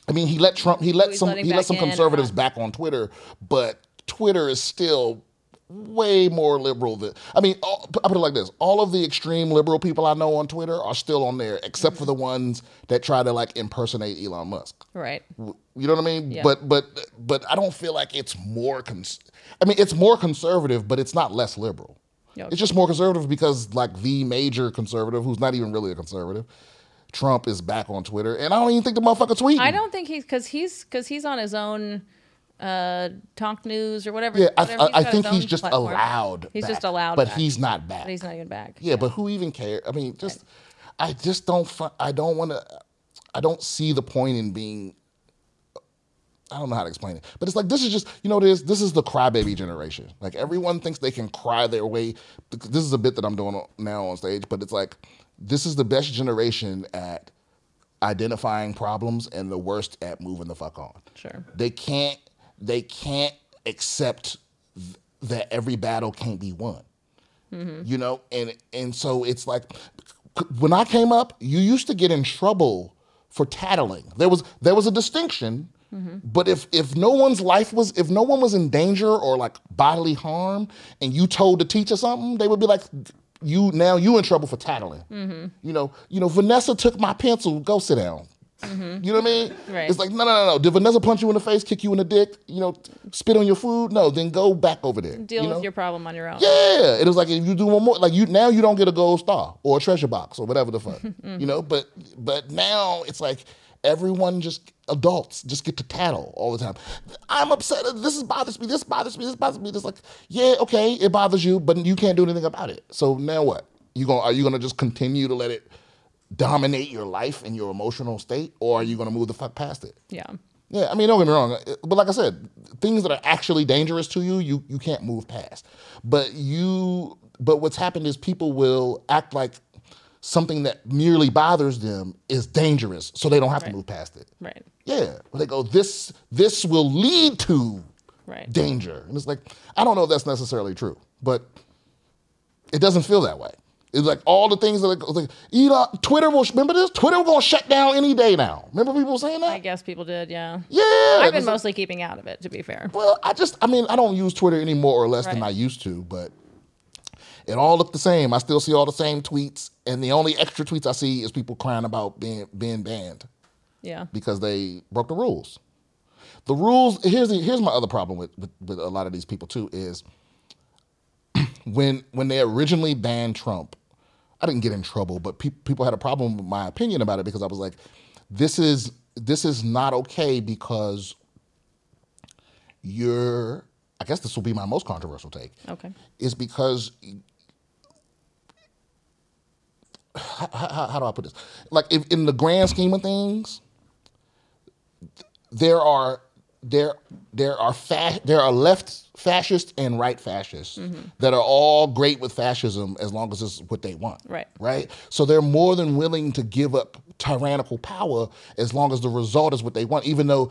I mean, he let Trump, he let some, he let some in conservatives not. back on Twitter, but Twitter is still way more liberal than. I mean, all, I put it like this: all of the extreme liberal people I know on Twitter are still on there, except for the ones that try to like impersonate Elon Musk. right. You know what I mean? Yeah. But but but I don't feel like it's more. Cons- I mean, it's more conservative, but it's not less liberal. Yeah. It's just more conservative because like the major conservative, who's not even really a conservative, Trump is back on Twitter, and I don't even think the motherfucker tweeting. I don't think he's because he's because he's on his own uh talk news or whatever. Yeah, I, whatever. I, I think he's just platform. allowed. He's back, just allowed but back. he's not back. But he's not even back. yeah, but who even cares? I mean, just I just don't. I don't want to. I don't see the point in being. I don't know how to explain it, but it's like this is just you know this this is the crybaby generation. Like everyone thinks they can cry their way. This is a bit that I'm doing now on stage, but it's like this is the best generation at identifying problems and the worst at moving the fuck on. Sure. They can't they can't accept th- that every battle can't be won. Mm-hmm. You know, and and so it's like when I came up, you used to get in trouble for tattling. There was there was a distinction, mm-hmm. but if if no one's life was if no one was in danger or like bodily harm, and you told the teacher something, they would be like. You now you in trouble for tattling. Mm-hmm. You know, you know. Vanessa took my pencil. Go sit down. Mm-hmm. You know what I mean? Right. It's like no, no, no, no. Did Vanessa punch you in the face, kick you in the dick? You know, spit on your food? No, then go back over there. Deal you know? with your problem on your own. Yeah, it was like if you do one more, like you now you don't get a gold star or a treasure box or whatever the fuck, <laughs> mm-hmm. you know. But but now it's like everyone just adults just get to tattle all the time. I'm upset. This is bothers me. This bothers me. This bothers me. This like yeah, okay, it bothers you, but you can't do anything about it. So now what? You going to are you gonna just continue to let it dominate your life and your emotional state, or are you gonna move the fuck past it? Yeah. Yeah, I mean, don't get me wrong, but like I said, things that are actually dangerous to you, you you can't move past. But you, but what's happened is people will act like something that merely bothers them is dangerous, so they don't have Right. to move past it. Right. Yeah, but they go this this will lead to Right. danger, and it's like I don't know if that's necessarily true, but it doesn't feel that way. It's like all the things that are, like Elon, Twitter will remember this. Twitter will shut down any day now. Remember people saying that? I guess people did, yeah. yeah, I've been like- mostly keeping out of it, to be fair. well, I just, I mean, I don't use Twitter any more or less than I used to, but it all looked the same. I still see all the same tweets, and the only extra tweets I see is people crying about being being banned Yeah. because they broke the rules. The rules. Here's the, here's my other problem with, with with a lot of these people too is <clears throat> when when they originally banned Trump, I didn't get in trouble, but pe- people had a problem with my opinion about it because I was like, this is this is not okay because you're. I guess this will be my most controversial take Okay. is because how, how, how do I put this? Like, if in the grand scheme of things, there are there there are fa- there are left fascists and right fascists that are all great with fascism as long as it's what they want. Right. Right. So they're more than willing to give up tyrannical power as long as the result is what they want. Even though,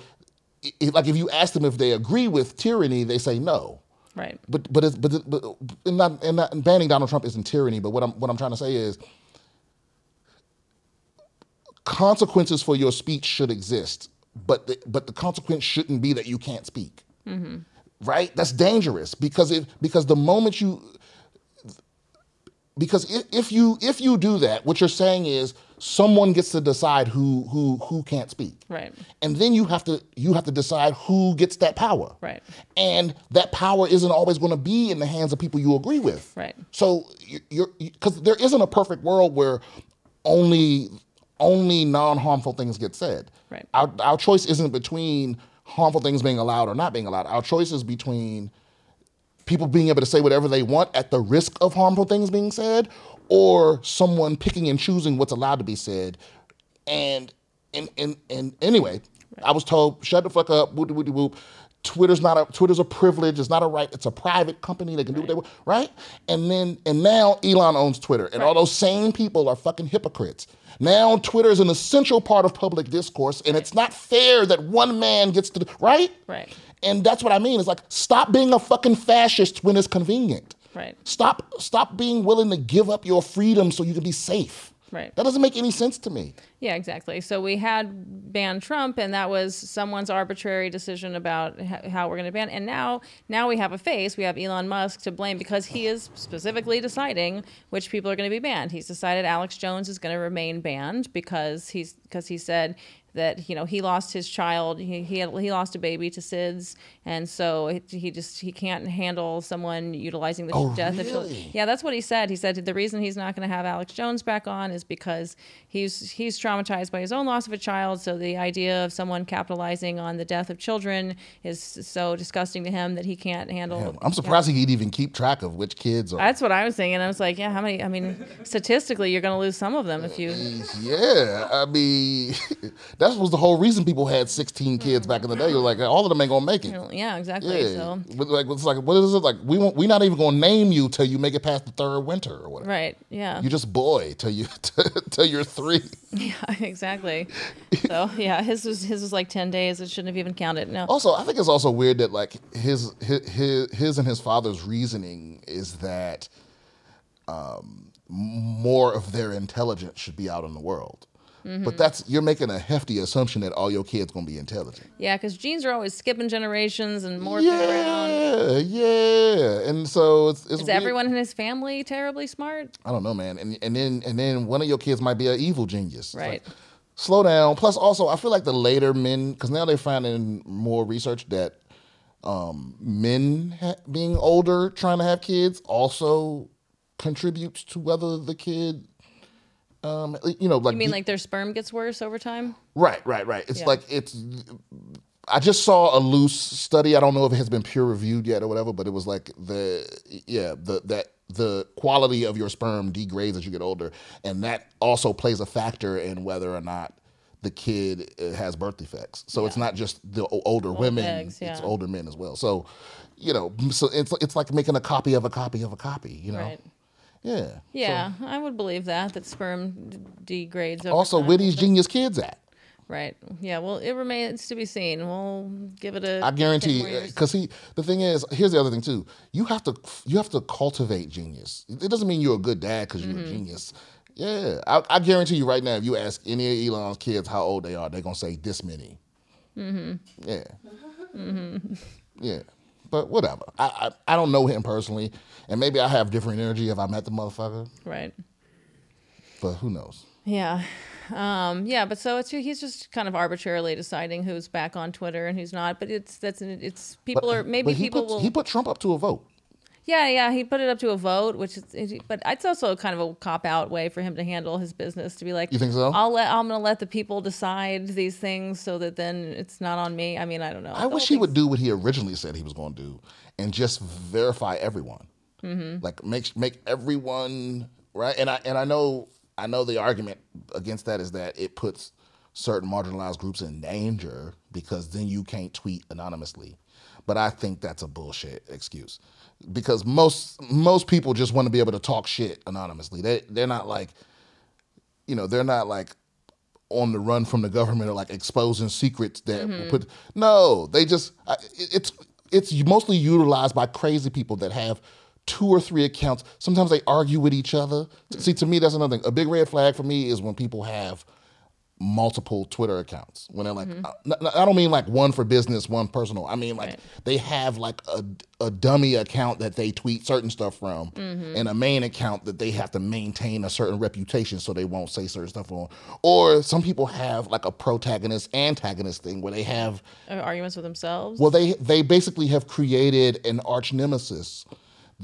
like, if you ask them if they agree with tyranny, they say no. Right. But but it's, but but and not and not and banning Donald Trump isn't tyranny. But what I'm what I'm trying to say is consequences for your speech should exist, but the, but the consequence shouldn't be that you can't speak. Right? That's dangerous because if because the moment you because if, if you if you do that, what you're saying is someone gets to decide who who who can't speak. Right. And then you have to you have to decide who gets that power. Right. And that power isn't always going to be in the hands of people you agree with. Right. So you- you're because there isn't a perfect world where only only non-harmful things get said. Right. Our our choice isn't between harmful things being allowed or not being allowed. Our choice is between people being able to say whatever they want at the risk of harmful things being said, or someone picking and choosing what's allowed to be said. And and and, and anyway, I was told, shut the fuck up, whoop whoop whoop. Twitter's not a Twitter's a privilege. It's not a right. It's a private company. They can do what they want, right? And then and now Elon owns Twitter, and all those same people are fucking hypocrites. Now Twitter is an essential part of public discourse, and it's not fair that one man gets to right. Right. And that's what I mean. It's like stop being a fucking fascist when it's convenient. Right. Stop stop being willing to give up your freedom so you can be safe. Right. That doesn't make any sense to me. Yeah, exactly. So we had banned Trump, and that was someone's arbitrary decision about how we're going to ban. And now, now we have a face. We have Elon Musk to blame because he is specifically deciding which people are going to be banned. He's decided Alex Jones is going to remain banned because he's because he said that you know he lost his child. He he, had, he lost a baby to SIDS, and so he- he just he can't handle someone utilizing the Oh, death of children. Yeah, that's what he said. He said the reason he's not going to have Alex Jones back on is because he's he's traumatized by his own loss of a child. So the idea of someone capitalizing on the death of children is so disgusting to him that he can't handle. I'm surprised he could even keep track of which kids are. That's what I was thinking. I was like, yeah, how many? I mean, statistically, you're going to lose some of them if you. <laughs> Yeah, I mean, <laughs> that was the whole reason people had 16 kids back in the day. You're like, all of them ain't gonna make it. Yeah, exactly. Yeah, So but like it's like what is it like? We won't, we're not even gonna name you till you make it past the third winter or whatever. right, yeah, You just boy till you <laughs> till you're three. <laughs> yeah, exactly. So yeah, his was his was like ten days. It shouldn't have even counted. No. Also, I think it's also weird that like his his his, his and his father's reasoning is that um, more of their intelligence should be out in the world. Mm-hmm. But that's you're making a hefty assumption that all your kids gonna be intelligent. Yeah, because genes are always skipping generations and morphing around. Yeah, yeah, and so it's, it's Is weird. everyone in his family terribly smart? I don't know, man. And and then and then one of your kids might be an evil genius. Right. like, slow down. Plus, also, I feel like the later men, because now they're finding more research that um, men ha- being older trying to have kids also contributes to whether the kid, um, you know, like You mean like their sperm gets worse over time? Right, right, right. It's Yeah. like it's. I just saw a loose study. I don't know if it has been peer reviewed yet or whatever, but it was like the yeah the that the quality of your sperm degrades as you get older, and that also plays a factor in whether or not the kid uh, has birth defects. So it's not just the older women; eggs, it's older men as well. So you know, so it's it's like making a copy of a copy of a copy. You know, Right. Yeah. Yeah, I would believe that that sperm d- degrades. Over also, time. where these genius kids at? Right. Yeah. Well, it remains to be seen. We'll give it a. I guarantee, couple more years. because he. The thing is, here's the other thing too. You have to, you have to cultivate genius. It doesn't mean you're a good dad because you're Mm-hmm. a genius. Yeah, I, I guarantee you right now, if you ask any of Elon's kids how old they are, they're gonna say this many. Mm-hmm. Yeah. <laughs> Yeah. But whatever. I, I I don't know him personally, and maybe I have different energy if I met the motherfucker. Right. But who knows? Yeah. Um, yeah, but so it's he's just kind of arbitrarily deciding who's back on Twitter and who's not. But it's that's it's people But- are maybe people will he put Trump up to a vote. Yeah, yeah, he put it up to a vote, which is, but it's also kind of a cop out way for him to handle his business to be like, You think so? I'll let I'm going to let the people decide these things so that then it's not on me. I mean, I don't know. I wish he would do what he originally said he was going to do, and just verify everyone. Mm-hmm. Like make make everyone right. And I and I know I know the argument against that is that it puts certain marginalized groups in danger because then you can't tweet anonymously. But I think that's a bullshit excuse because most most people just want to be able to talk shit anonymously. They they're not like you know they're not like on the run from the government or like exposing secrets that will mm-hmm. put no they just it's it's mostly utilized by crazy people that have two or three accounts. Sometimes they argue with each other. Mm-hmm. See to me that's another thing. A big red flag for me is when people have multiple twitter accounts. When they're like mm-hmm. uh, I, I don't mean like one for business one personal. I mean like Right. they have like a, a dummy account that they tweet certain stuff from mm-hmm. and a main account that they have to maintain a certain reputation so they won't say certain stuff on. Or some people have like a protagonist antagonist thing where they have Uh, arguments with themselves. well they they basically have created an arch nemesis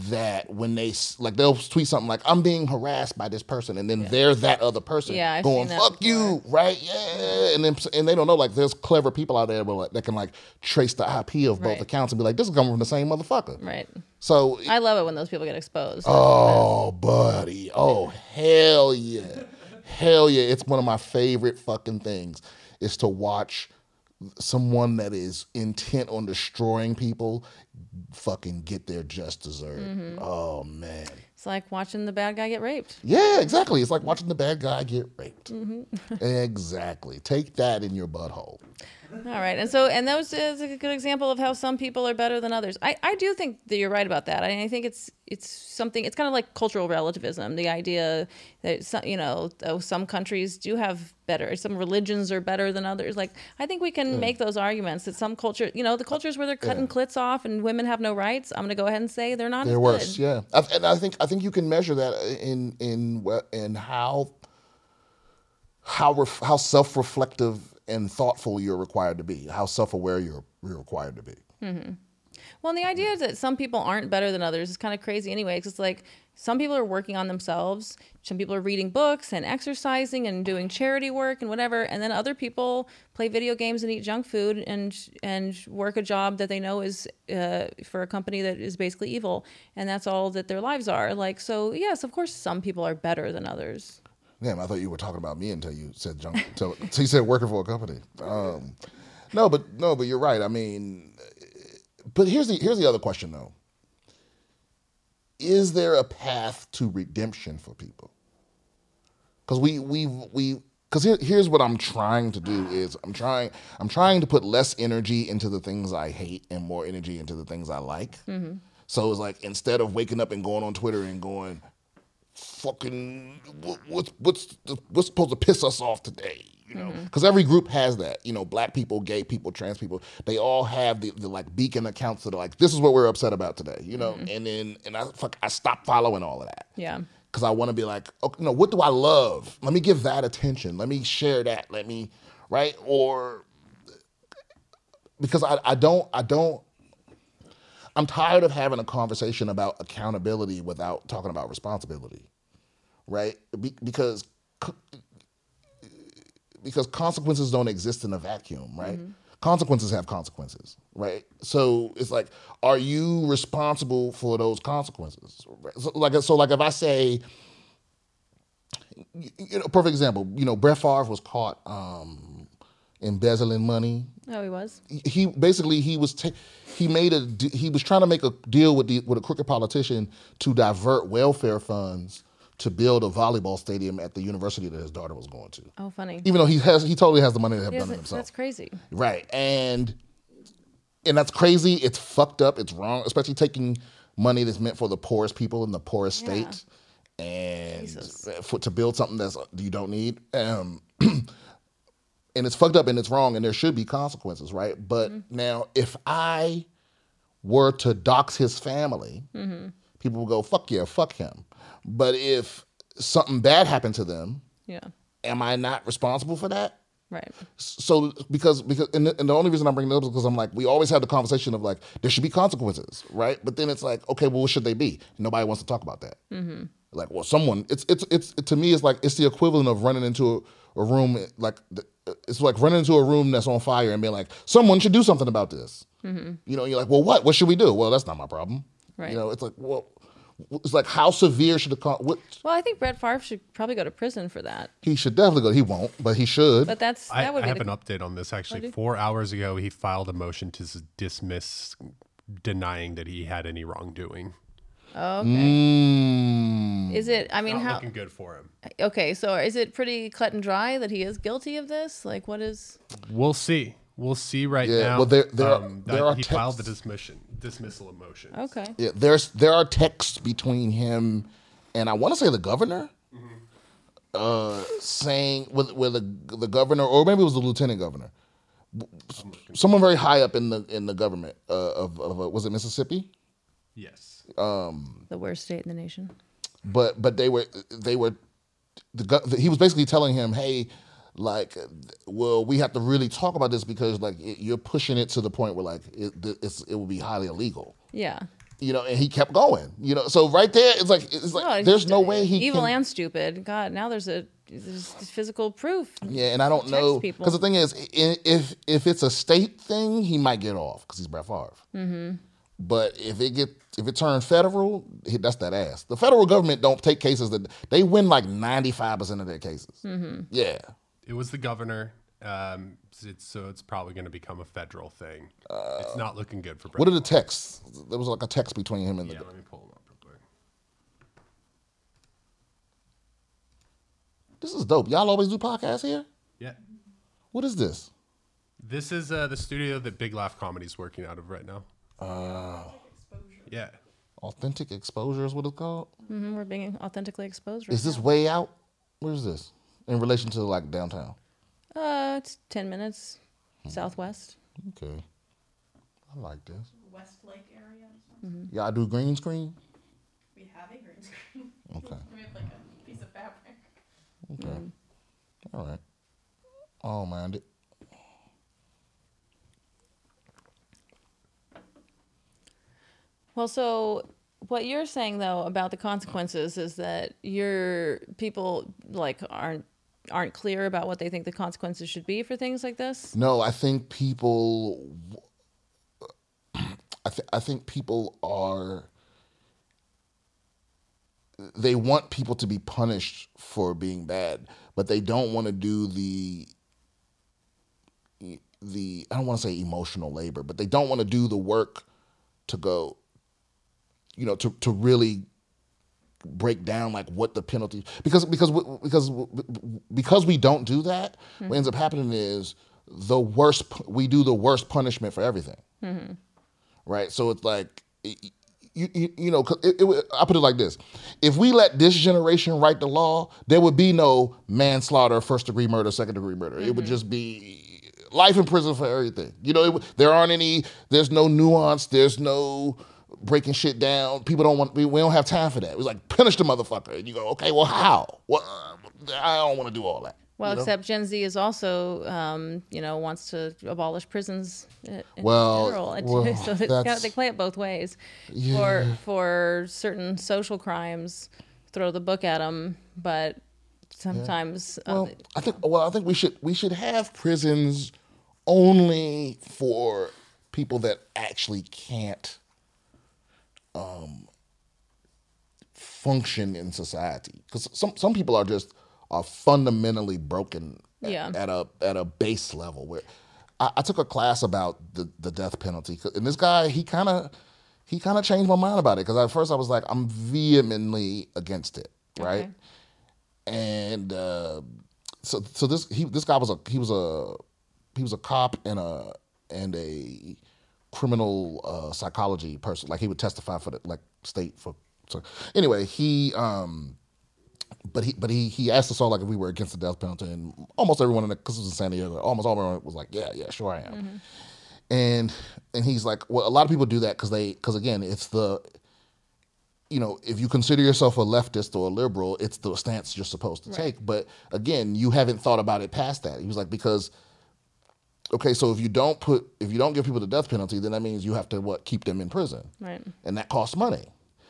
that when they s- like they'll tweet something like i'm being harassed by this person and then they're that other person Yeah, I've going fuck you right? Yeah and then and they don't know like there's clever people out there but that can like trace the ip of both Right. accounts and be like this is coming from the same motherfucker. Right. so I love it when those people get exposed. oh buddy. Oh hell yeah. Hell yeah. It's one of my favorite fucking things is to watch someone that is intent on destroying people fucking get their just desert. Mm-hmm. Oh man. It's like watching the bad guy get raped. Yeah, exactly. It's like watching the bad guy get raped. Mm-hmm. <laughs> exactly. Take that in your butthole. All right, and so and those is a good example of how some people are better than others. I, I do think that you're right about that. I, I think it's it's something. It's kind of like cultural relativism. The idea that some, you know, oh, some countries do have better, some religions are better than others. Like I think we can hmm. make those arguments that some culture, you know, the cultures where they're cutting clits off and women have no rights. I'm going to go ahead and say they're not. They're worse. Good. Yeah, I, and I think I think you can measure that in in in how how ref, how self reflective and thoughtful you're required to be. How self aware you're you're required to be. Well, and the idea that some people aren't better than others is kind of crazy anyway, because it's like some people are working on themselves, some people are reading books and exercising and doing charity work and whatever, and then other people play video games and eat junk food and and work a job that they know is uh, for a company that is basically evil, and that's all that their lives are. Like, so yes, of course, some people are better than others. Damn, I thought you were talking about me until you said junk. Until, until you said working for a company. Um, no, but no, but you're right. I mean, but here's the here's the other question though. Is there a path to redemption for people? Because we we we because here, here's what I'm trying to do is I'm trying I'm trying to put less energy into the things I hate and more energy into the things I like. So it's like instead of waking up and going on Twitter and going, fucking what's what's the, what's supposed to piss us off today you know? Mm-hmm. Because every group has that you know black people gay people trans people they all have the, the like beacon accounts that are like this is what we're upset about today you know? Mm-hmm. And then and i fuck i stopped following all of that. Yeah. because i want to be like okay no what do i love? Let me give that attention. Let me share that. Let me right? Or because i, I don't i don't I'm tired of having a conversation about accountability without talking about responsibility, right? Be- because co- because consequences don't exist in a vacuum, right? Consequences have consequences, right? So it's like, are you responsible for those consequences? Right? So like, so like if I say, you know, perfect example, you know, Brett Favre was caught, um, embezzling money. Oh, he was. He basically he was ta- he made a he was trying to make a deal with the with a crooked politician to divert welfare funds to build a volleyball stadium at the university that his daughter was going to. Oh, funny. Even though he has he totally has the money to have done it himself. that's crazy. Right. And and that's crazy. It's fucked up. It's wrong, especially taking money that's meant for the poorest people in the poorest Yeah. state and for to build something that's you don't need. Um <clears throat> and it's fucked up and it's wrong and there should be consequences, right? But Mm-hmm. now if I were to dox his family, Mm-hmm. people would go, fuck yeah, fuck him. But if something bad happened to them, Yeah. am I not responsible for that? Right. so because because and the, and the only reason I'm bringing it up is because I'm like we always have the conversation of like there should be consequences, right? But then it's like okay, well, what should they be? Nobody wants to talk about that. Mm-hmm. Like, well, someone it's it's it's to me it's like it's the equivalent of running into a, a room like it's like running into a room that's on fire and being like someone should do something about this. Mm-hmm. You know, you're like, well, what? What should we do? Well, that's not my problem. Right. You know, it's like well, it's like how severe should the con- what Well, I think Brett Favre should probably go to prison for that. he should definitely go. He won't, but he should. But that's I, would I be have the, an update on this. Actually, do? four hours ago, he filed a motion to dismiss, denying that he had any wrongdoing. Oh, okay. Mm. Is it? I mean, Not how? looking good for him. Okay, so is it pretty cut and dry that he is guilty of this? Like, what is? We'll see. We'll see right Yeah, now. well, there- there are- um, there that are he filed the texts- dismission, dismissal of motion. Okay. Yeah, there's there are texts between him and I want to say the governor, uh, saying with with the the governor or maybe it was the lieutenant governor, someone very high up in the in the government uh, of of uh, was it Mississippi? Yes. The worst state in the nation. But but they were they were the, he was basically telling him, hey. Like, well, we have to really talk about this because, like, it, you're pushing it to the point where, like, it, it's, it will be highly illegal. Yeah. you know, and he kept going, you know. So right there, it's like it's like No, there's no way he evil can, and stupid. God, now there's a there's physical proof. yeah, and I don't know because the thing is, if if it's a state thing, he might get off because he's Brett Favre. Mm-hmm. But if it get if it turns federal, that's that ass. The federal government don't take cases that they win like ninety five percent of their cases. Mm-hmm. Yeah, It was the governor. Um, it's, so it's probably going to become a federal thing. it's not looking good for. what are the texts? There was like a text between him and Yeah, the. let me pull them up real quick. This is dope. Y'all always do podcasts here. Yeah. What is this? This is uh, the studio that Big Laugh Comedy is working out of right now. Yeah. Authentic exposure is what it's called. hmm we're being authentically exposed. Right Is this way out? Where's this in relation to like downtown? Uh, it's ten minutes southwest. Okay, I like this. Westlake area. or something. Y'all do green screen? We have a green screen. <laughs> Okay, <laughs> We have like a piece of fabric. okay, all right. Oh man, Well, so what you're saying though about the consequences is that your people like aren't aren't clear about what they think the consequences should be for things like this. no, I think people. I th- I think people are. They want people to be punished for being bad, but they don't want to do the. The I don't want to say emotional labor, but they don't want to do the work to go. You know, to to really break down like what the penalty because because because because we don't do that what ends up happening is the worst we do the worst punishment for everything. Mm-hmm. Right? So it's like you, you, you know it, it, i put it like this. If we let this generation write the law there would be no manslaughter first degree murder second degree murder. It would mm-hmm. just be life in prison for everything. You know it, there aren't any there's no nuance there's no breaking shit down people don't want we, we don't have time for that it's like punish the motherfucker and you go okay well how well i don't want to do all that Well, you know? except Gen Z is also, um, you know, wants to abolish prisons uh, in Well, general. Well, <laughs> so that's- they play it both ways. Yeah. For for certain social crimes, throw the book at them, but sometimes uh, Well, I think well, I think we should we should have prisons only for people that actually can't um, function in society. Because some some people are just are fundamentally broken at, Yeah. at a at a base level. Where I, I took a class about the the death penalty, and this guy he kind of he kind of changed my mind about it because at first I was like I'm vehemently against it, right? Okay. and uh, so so this he this guy was a he was a he was a cop and a and a criminal uh, psychology person. Like he would testify for the like state for. So anyway, he um, but he but he he asked us all like if we were against the death penalty, and almost everyone in the because it was in San Diego, almost everyone was like, yeah, yeah, sure I am. And and he's like, well, a lot of people do that because they because again, it's the you know, if you consider yourself a leftist or a liberal, it's the stance you're supposed to take. But again, you haven't thought about it past that. He was like, because okay, so if you don't put if you don't give people the death penalty, then that means you have to what keep them in prison, Right. and that costs money.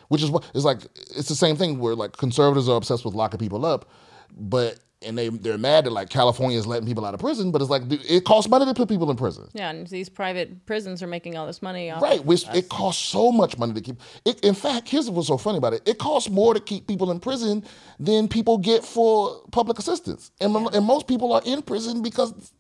Which is what it's like. It's the same thing where like conservatives are obsessed with locking people up, but and they they're mad that like California is letting people out of prison, but it's like dude, it costs money to put people in prison. Yeah, and these private prisons are making all this money off. Right, which us. it costs so much money to keep. It, in fact, here's what's so funny about it: it costs more to keep people in prison than people get for public assistance, and, and most people are in prison because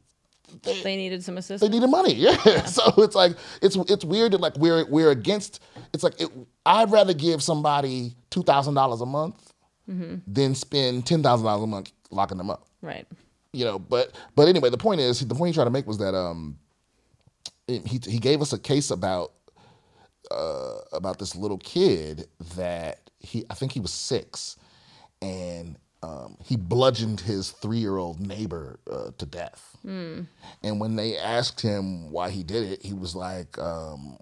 they, They needed some assistance. they needed money. <laughs> Yeah. so it's like it's it's weird that like we're we're against. It's like it, I'd rather give somebody two thousand dollars a month than spend ten thousand dollars a month locking them up right. you know but but anyway the point is the point he tried to make was that um he he gave us a case about uh about this little kid that he I think he was 6 and um, he bludgeoned his three-year-old neighbor uh, to death. And when they asked him why he did it, he was like, um,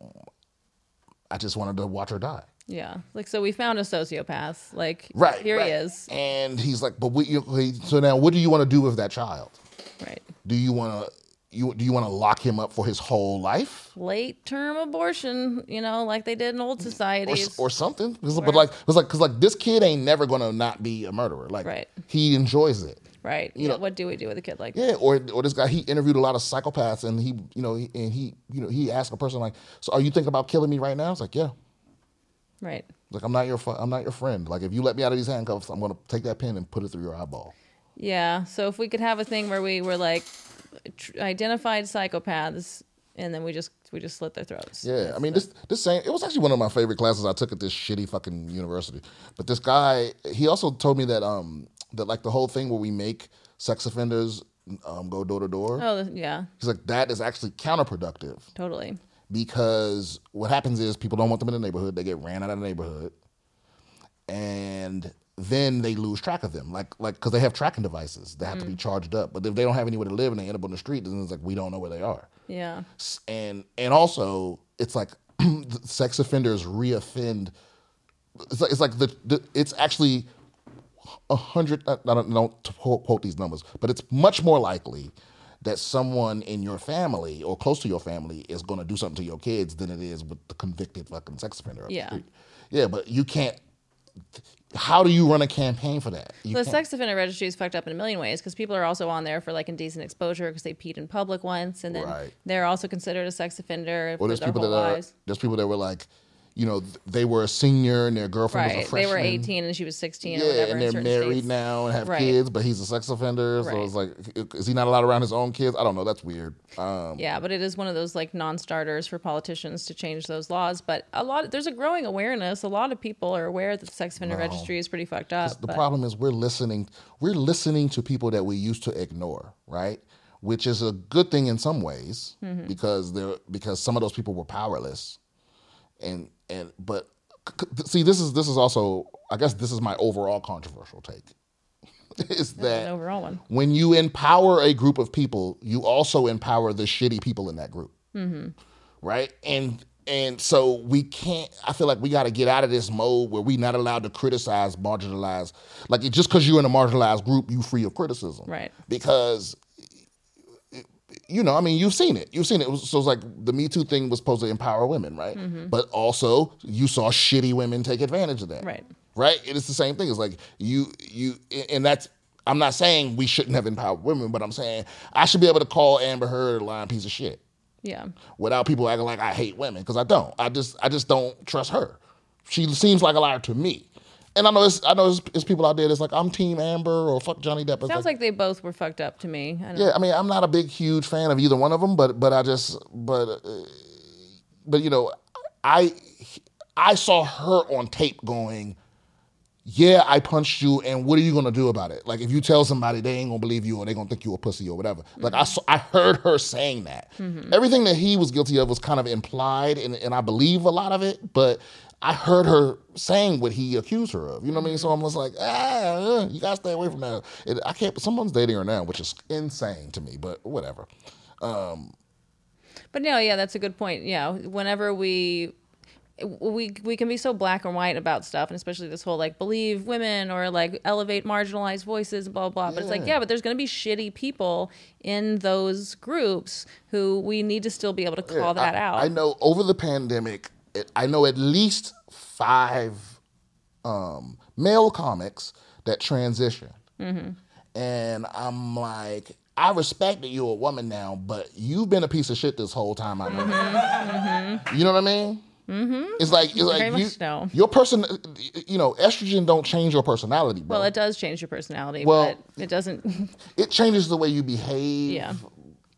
"I just wanted to watch her die." Yeah. Like so we found a sociopath. Like Right. here right. he is. And he's like, "But we, so now, what do you want to do with that child?" Right. Do you want to you do you want to lock him up for his whole life Late term abortion, you know, like they did in old or, societies. or something? 'Cause- But like it's like cuz like this kid ain't never going to not be a murderer. Like Right. he enjoys it. right. you yeah, know- what do we do with a kid like Yeah, or or this guy he interviewed a lot of psychopaths and he you know he, and he you know he asked a person like, "So are you thinking about killing me right now?" It's like, "Yeah." Right. Like I'm not your fu- I'm not your friend. Like if you let me out of these handcuffs, I'm going to take that pin and put it through your eyeball. Yeah. So if we could have a thing where we were like tr- identified psychopaths and then we just we just slit their throats. Yeah, I mean this this same it was actually one of my favorite classes I took at this shitty fucking university. But this guy, he also told me that um that like the whole thing where we make sex offenders um go door to door. Oh yeah, He's like that is actually counterproductive totally. because what happens is people don't want them in the neighborhood. They get ran out of the neighborhood, and then they lose track of them. Like like because they have tracking devices that have to be mm. charged up. But if they don't have anywhere to live and they end up on the street, then it's like we don't know where they are Yeah. and and also it's like <clears throat> sex offenders reoffend. It's like it's like the, the it's actually a hundred. I I don't know to quote, quote these numbers, but it's much more likely that someone in your family or close to your family is going to do something to your kids than it is with the convicted fucking sex offender. Yeah. yeah, but you can't. How do you run a campaign for that? You The can't- sex offender registry is fucked up in a million ways because people are also on there for like indecent exposure because they peed in public once, and then Right. they're also considered a sex offender for there's people that are there's people that were like, you know, they were a senior and their girlfriend was a freshman. They were 18 and she was 16 or Yeah, whatever. and they're married states. now and have Right. kids, but he's a sex offender. So Right. it's like, is he not allowed around his own kids? I don't know. That's weird. Um, Yeah, but it is one of those like non-starters for politicians to change those laws. But a lot, there's a growing awareness. A lot of people are aware that the sex offender registry is pretty fucked up. the but- problem is we're listening. We're listening to people that we used to ignore, right? Which is a good thing in some ways Mm-hmm. because they're because some of those people were powerless, and and but see this is this is also I guess this is my overall controversial take <laughs> is an that overall one. when you empower a group of people, you also empower the shitty people in that group, mm-hmm. right? And and so we can't. I feel like we got to get out of this mode where we're not allowed to criticize marginalized. Like it- just because you're in a marginalized group, you free of criticism, Right. Because you know, I mean, you've seen it. You've seen it. It was- So it's like the Me Too thing was supposed to empower women, right? Mm-hmm. But also, you saw shitty women take advantage of that, Right. Right. It is the same thing. It's like you, you, and that's. I'm not saying we shouldn't have empowered women, but I'm saying I should be able to call Amber Heard a lying piece of shit Yeah. without people acting like I hate women because I don't. I just, I just don't trust her. She seems like a liar to me, and I know it's I know it's, it's people out there that's like I'm Team Amber or fuck Johnny Depp. It's Sounds like they both were fucked up to me. I yeah, I mean, I'm not a big, huge fan of either one of them, but but I just but uh, but you know, I I saw her on tape going, yeah, I punched you, and what are you gonna do about it? Like, if you tell somebody, they ain't gonna believe you, or they gonna think you a pussy or whatever. Like, I saw, I heard her saying that. Everything that he was guilty of was kind of implied, and and I believe a lot of it, but. I heard her saying what he accused her of. You know what I mean? So I'm just like, ah, you gotta stay away from that. It, I can't. Someone's dating her now, which is insane to me. But whatever. But no, yeah, that's a good point. Yeah, whenever we we we can be so black and white about stuff, and especially this whole like believe women or like elevate marginalized voices, blah blah. But it's like, Yeah. yeah, but there's going to be shitty people in those groups who we need to still be able to call that I, out. I know over the pandemic, I know at least five um, male comics that transition, Mm-hmm. and I'm like, I respect that you're a woman now, but you've been a piece of shit this whole time. I know. You know what I mean? Mm-hmm. It's like it's like you, your person. You know, estrogen don't change your personality, bro. well, it does change your personality, Well- but it doesn't. it changes the way you behave. Yeah.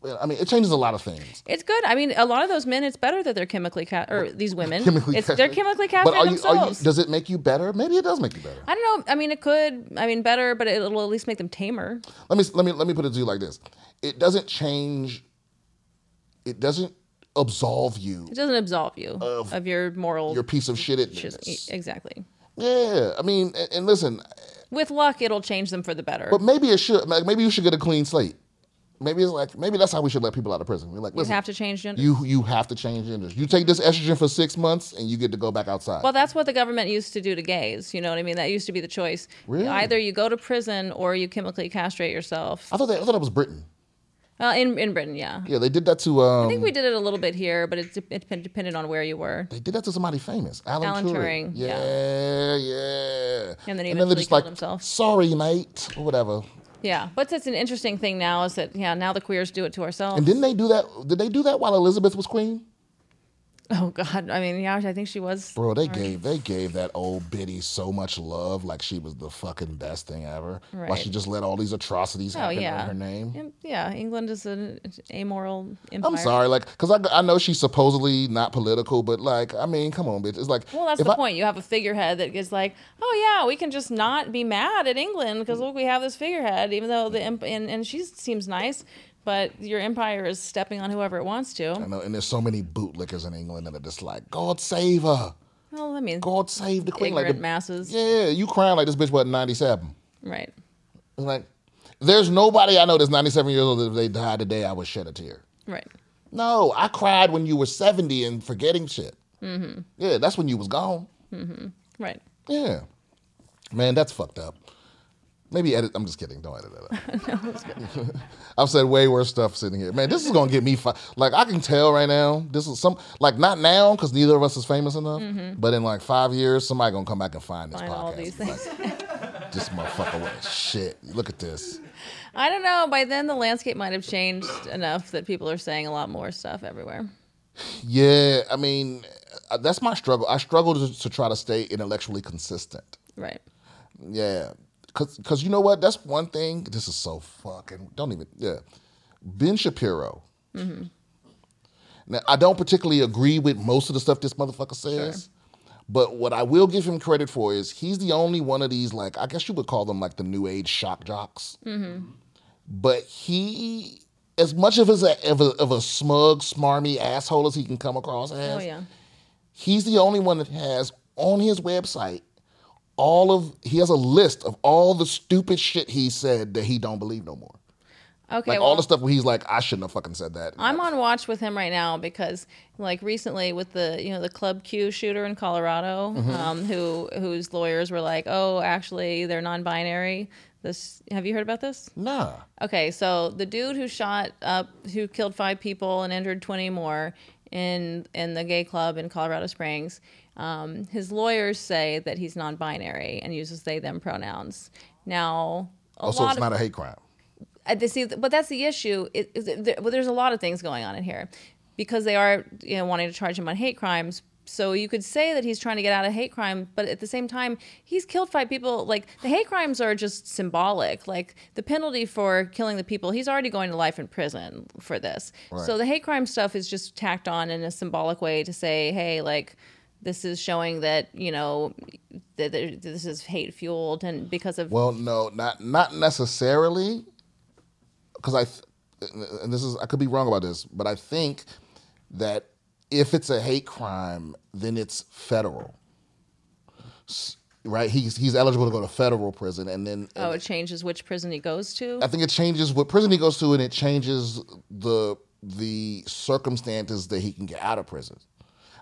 I mean, it changes a lot of things. It's good. I mean, a lot of those men, it's better that they're chemically ca- or these women. Chemically it's they're castrated. chemically But are you, are you? themselves. Does it make you better? Maybe it does make you better. I don't know. I mean, it could. I mean, better, but it'll at least make them tamer. Let me let me let me put it to you like this: It doesn't change. It doesn't absolve you It doesn't absolve you Of of, your moral. your piece of shit. Exactly. Yeah, I mean, and, and listen, With luck, it'll change them for the better. but maybe it should. Maybe you should get a clean slate. Maybe it's like maybe that's how we should let people out of prison. We're like, you have to change gender. you you have to change genders. You take this estrogen for six months, and you get to go back outside. well, that's what the government used to do to gays. You know what I mean? That used to be the choice. Really? Either you go to prison or you chemically castrate yourself. I thought that I thought that was Britain. Uh, in in Britain, yeah. Yeah, they did that to. Um, I think we did it a little bit here, but it, it dep- depended on where you were. They did that to somebody famous, Alan, Alan Turing. Turing, Yeah, yeah. And then he they're eventually killed himself. Sorry, mate, or whatever. Yeah, but it's an interesting thing now is that yeah now the queers do it to ourselves. And didn't they do that? Did they do that while Elizabeth was queen? <laughs> oh God, I mean yeah, I think she was. Bro, they gave they gave that old biddy so much love, like she was the fucking best thing ever. While Right. she just let all these atrocities Oh happen yeah, in her name. Yeah, England is an amoral empire. I'm sorry, like, cause I, I know she's supposedly not political, but like, I mean, come on, bitch. It's like, Well, that's the I- point. You have a figurehead that is like, oh yeah, we can just not be mad at England because look, we have this figurehead, even though the imp- and and she seems nice, but your empire is stepping on whoever it wants to. I know, and there's so many bootlickers in England that are just like, God save her, Well, I mean, God save the queen. ignorant Like, the, masses, yeah, you crying like this bitch wasn't 97. right? It's like, there's nobody I know that's 97 years old that if they died today, I would shed a tear. Right. No, I cried when you were 70 and forgetting shit. Mm-hmm. Yeah, that's when you was gone. Mm-hmm. Right. Yeah. Man, that's fucked up. Maybe edit. I'm just kidding. Don't edit that out. <laughs> I've said way worse stuff sitting here. Man, this is gonna get me. Fi- like I can tell right now. This is some like not now because neither of us is famous enough. But in like five years, somebody gonna come back and find this Find podcast. all these Like, <laughs> this motherfucker was shit. Look at this. I don't know. By then, the landscape might have changed enough that people are saying a lot more stuff everywhere. Yeah, I mean, uh, that's my struggle. I struggle to, to try to stay intellectually consistent. Right. Yeah, cause, cause you know what? That's one thing. This is so fucking. Don't even. Yeah, Ben Shapiro. Mm-hmm. Now I don't particularly agree with most of the stuff this motherfucker says, but what I will give him credit for is he's the only one of these like I guess you would call them like the new age shock jocks. Mm-hmm. But he, as much of as a, of a of a smug, smarmy asshole as he can come across oh, as, Oh yeah. he's the only one that has on his website all of he has a list of all the stupid shit he said that he don't believe no more. Okay. Like well, all the stuff where he's like, I shouldn't have fucking said that. I'm on watch with him right now because, like, recently with the you know the Club Q shooter in Colorado, Mm-hmm. um, who whose lawyers were like, oh, actually they're non-binary. This have you heard about this? Nah. Okay, so the dude who shot up, who killed five people and injured 20 more in in the gay club in Colorado Springs, um, his lawyers say that he's non-binary and uses they/them pronouns. Now, a Also, lot it's of not a hate crime. uh, is- but that's the issue. It, it, there, well, there's a lot of things going on in here because they are you know wanting to charge him on hate crimes. so you could say that he's trying to get out of hate crime, but at the same time, he's killed five people. Like the hate crimes are just symbolic. Like the penalty for killing the people, he's already going to life in prison for this. Right. So the hate crime stuff is just tacked on in a symbolic way to say, hey, like this is showing that you know that this is hate fueled and because of Well, no, not not necessarily, because I, th- and this is I could be wrong about this, but I think that if it's a hate crime, then it's federal, right? He's he's eligible to go to federal prison, and then oh, it changes which prison he goes to. I think it changes what prison he goes to, and it changes the the circumstances that he can get out of prison.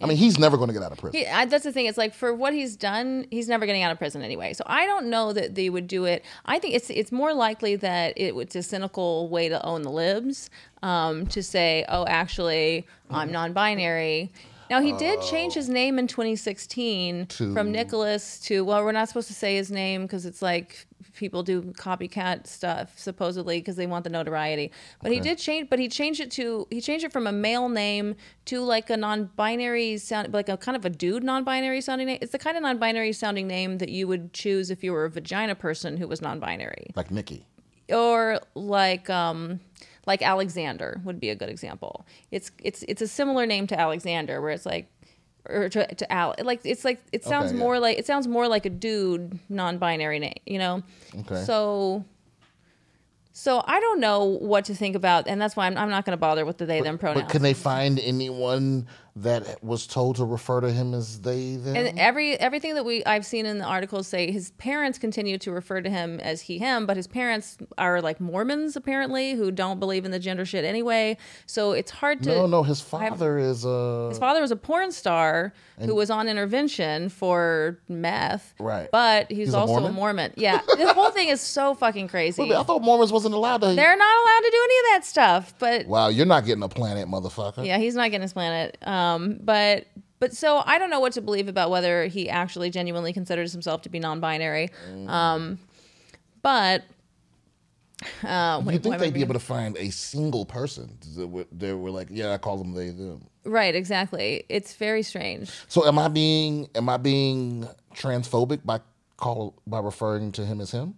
I mean, he's never going to get out of prison. He, I, that's the thing. It's like for what he's done, he's never getting out of prison anyway. So I don't know that they would do it. I think it's it's more likely that it, it's a cynical way to own the libs um, to say, oh, actually, I'm non-binary. Now he did change his name in 2016 To- from Nicholas to well, we're not supposed to say his name because it's like people do copycat stuff supposedly because they want the notoriety. But he did change. But he changed it to he changed it from a male name to like a non-binary sound, like a kind of a dude non-binary sounding name. It's the kind of non-binary sounding name that you would choose if you were a vagina person who was non-binary like Nikki. or like um like Alexander would be a good example. It's it's it's a similar name to Alexander where it's like or to, to Al like it's like it sounds yeah. more like it sounds more like a dude non-binary name, you know. Okay. So so I don't know what to think about and that's why I'm, I'm not going to bother with the they them pronouns. But can they find anyone that was told to refer to him as they them? And every everything that we I've seen in the articles say his parents continue to refer to him as he him, but his parents are like Mormons apparently who don't believe in the gender shit anyway. So it's hard to no, no, his father is uh His father was a porn star who was on intervention for meth. Right. But he's, He's also a Mormon? Mormon. Yeah. <laughs> the whole thing is so fucking crazy. Wait I thought Mormons wasn't allowed to. They're not allowed to do any of that stuff. But wow, you're not getting a planet, motherfucker. yeah, he's not getting his planet. Um, but but so I don't know what to believe about whether he actually genuinely considers himself to be non-binary. Mm. Um, but uh, wait, you think why am I they'd be able to find a single person that were, they were like, yeah, I call them they them. right? Exactly. It's very strange. So am I being am I being transphobic by call by referring to him as him?